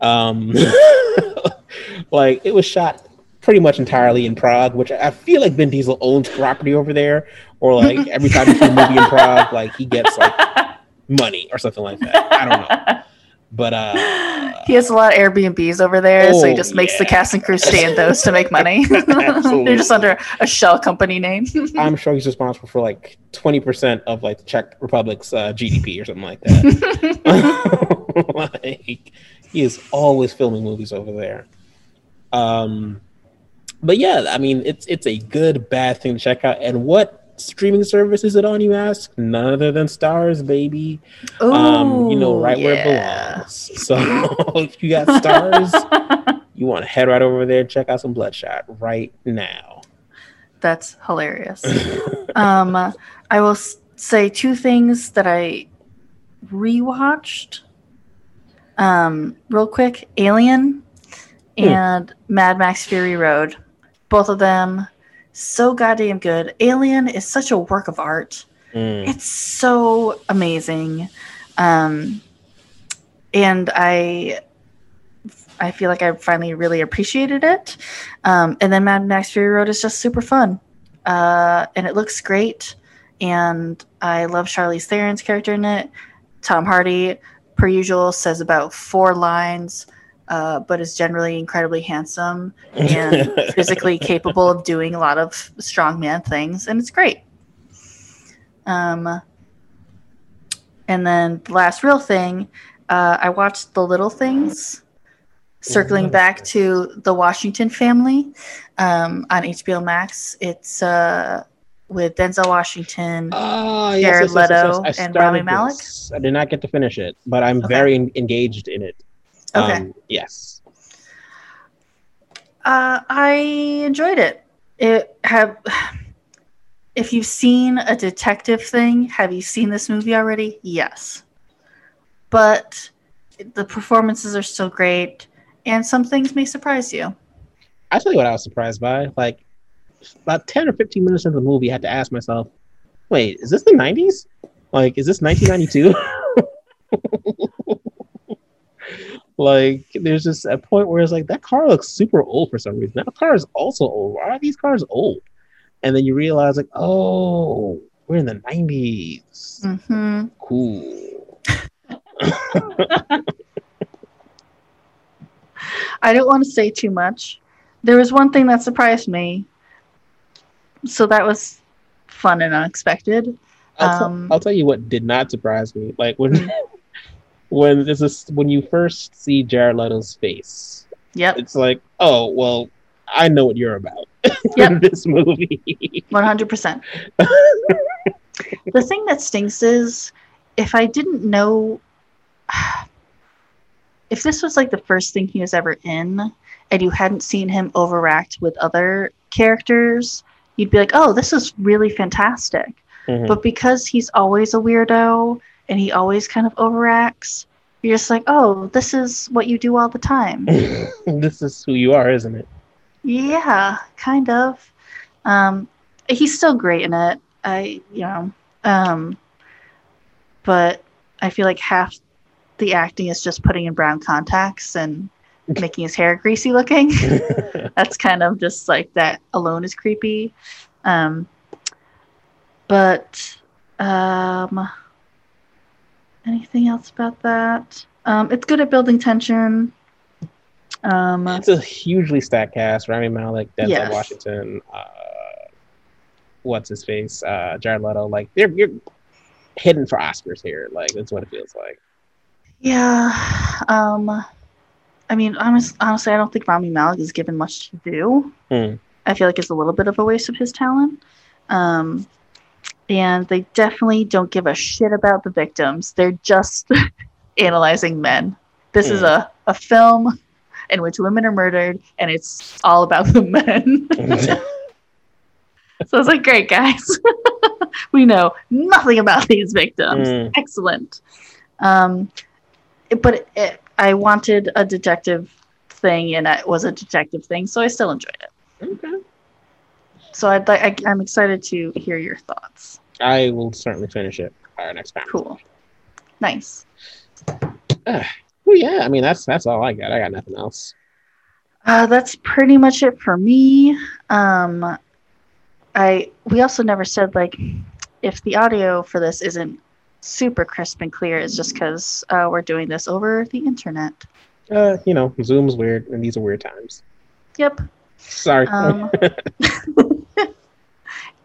Um, like it was shot pretty much entirely in Prague, which I feel like Vin Diesel owns property over there, or like every time he see a movie in Prague, like he gets like money or something like that. I don't know. But uh he has a lot of Airbnbs over there, oh, so he oh, just makes yeah. the cast and crew stay in those to make money. They're just under a shell company name. I'm sure he's responsible for like 20% of like the Czech Republic's uh, GDP or something like that. like he is always filming movies over there. Um but yeah, I mean, it's it's a good bad thing to check out. And what streaming service is it on? You ask. None other than Starz, baby. Ooh, um, you know right yeah. where it belongs. So if you got Starz, you want to head right over there, check out some Bloodshot right now. That's hilarious. um, I will say two things that I rewatched. Um, real quick, Alien hmm. and Mad Max Fury Road both of them so goddamn good. Alien is such a work of art. Mm. It's so amazing. Um, and I I feel like I finally really appreciated it. Um, and then Mad Max Fury Road is just super fun. Uh, and it looks great. And I love Charlize Theron's character in it. Tom Hardy, per usual, says about four lines uh, but is generally incredibly handsome and physically capable of doing a lot of strongman things, and it's great. Um, and then the last real thing, uh, I watched The Little Things, circling back to the Washington family um, on HBO Max. It's uh, with Denzel Washington, uh, yes, Jared yes, Leto, yes, and Rami Malek. I did not get to finish it, but I'm okay. very engaged in it. Okay. Um, yes. Uh, I enjoyed it. It have. If you've seen a detective thing, have you seen this movie already? Yes. But the performances are still great, and some things may surprise you. I tell you what I was surprised by. Like about ten or fifteen minutes into the movie, I had to ask myself, "Wait, is this the '90s? Like, is this 1992?" like, there's just a point where it's like that car looks super old for some reason. That car is also old. Why are these cars old? And then you realize, like, oh, we're in the 90s. Mm-hmm. Cool. I don't want to say too much. There was one thing that surprised me. So that was fun and unexpected. I'll, t- Um, I'll tell you what did not surprise me. Like when when this is when you first see Jared Leto's face, Yep, it's like, oh well, I know what you're about Yep. in this movie. 100%. the thing that stinks is if I didn't know if this was like the first thing he was ever in and you hadn't seen him overact with other characters, you'd be like, "Oh, this is really fantastic." Mhm. But because he's always a weirdo and he always kind of overacts, you're just like, "Oh, this is what you do all the time." this is who you are, isn't it? Yeah, kind of. Um, he's still great in it. I, you know, um, but I feel like half the acting is just putting in brown contacts and making his hair greasy looking. That's kind of just like that alone is creepy. Um, but um, anything else about that? Um, it's good at building tension. Um, it's a hugely stacked cast. Rami Malek, Denzel Yes. Washington, uh, what's his face, uh, Jared Leto. Like they're you're hidden for Oscars here. Like that's what it feels like. Yeah. Um I mean honest, honestly I don't think Rami Malek is given much to do. Hmm. I feel like it's a little bit of a waste of his talent. Um and they definitely don't give a shit about the victims. They're just analyzing men. This is Hmm. a, a film in which women are murdered and it's all about the men. so it's like great guys. we know nothing about these victims Mm. excellent. Um, but it, it, I wanted a detective thing, and it was a detective thing, so I still enjoyed it. okay. So I'd like, I, I'm excited to hear your thoughts. I will certainly finish it our next time. Cool, nice. Well, yeah, I mean that's that's all I got. I got nothing else. Uh, that's pretty much it for me. Um, I we also never said like if the audio for this isn't super crisp and clear, it's just because uh, we're doing this over the internet. Uh, you know, Zoom's weird, and these are weird times. Yep. Sorry. Um,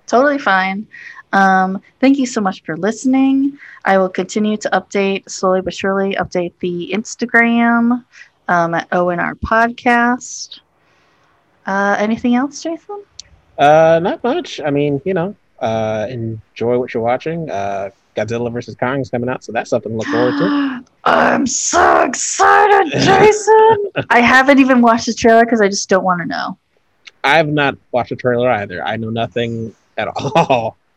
totally fine. Um, thank you so much for listening. I will continue to update slowly but surely, update the Instagram um, at ONR Podcast. Uh, anything else, Jason? uh, not much. I mean, you know, uh, enjoy what you're watching. Uh, Godzilla versus Kong is coming out, so that's something to look forward to. I'm so excited, Jason. I haven't even watched the trailer because I just don't want to know. I've not watched the trailer either. I know nothing at all.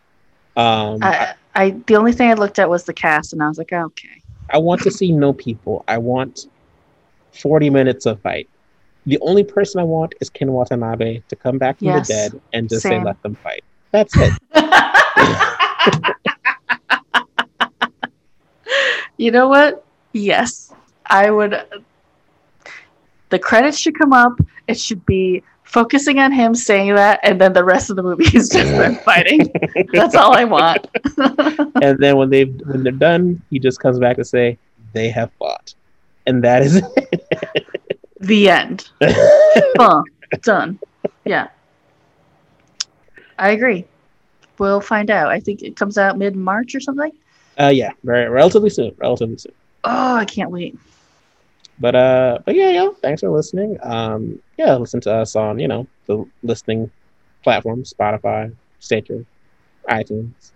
Um, I, I, the only thing I looked at was the cast, and I was like, oh, okay. I want to see no people. I want 40 minutes of fight. The only person I want is Ken Watanabe to come back from Yes. the dead and just say, let them fight. That's it. you know what? Yes, I would. The credits should come up. It should be focusing on him saying that, and then the rest of the movie is just them fighting. That's all I want. and then when they when they're done, he just comes back to say they have fought, and that is the end. it. Done. Yeah. I agree. We'll find out. I think it comes out mid March or something. uh, yeah, very relatively soon, relatively soon. Oh, I can't wait. But uh, but yeah, yo, thanks for listening. Um, yeah, listen to us on you know the listening platforms, Spotify, Stitcher, iTunes,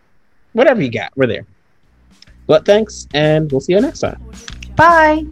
whatever you got, we're there. But thanks, and we'll see you next time. Bye.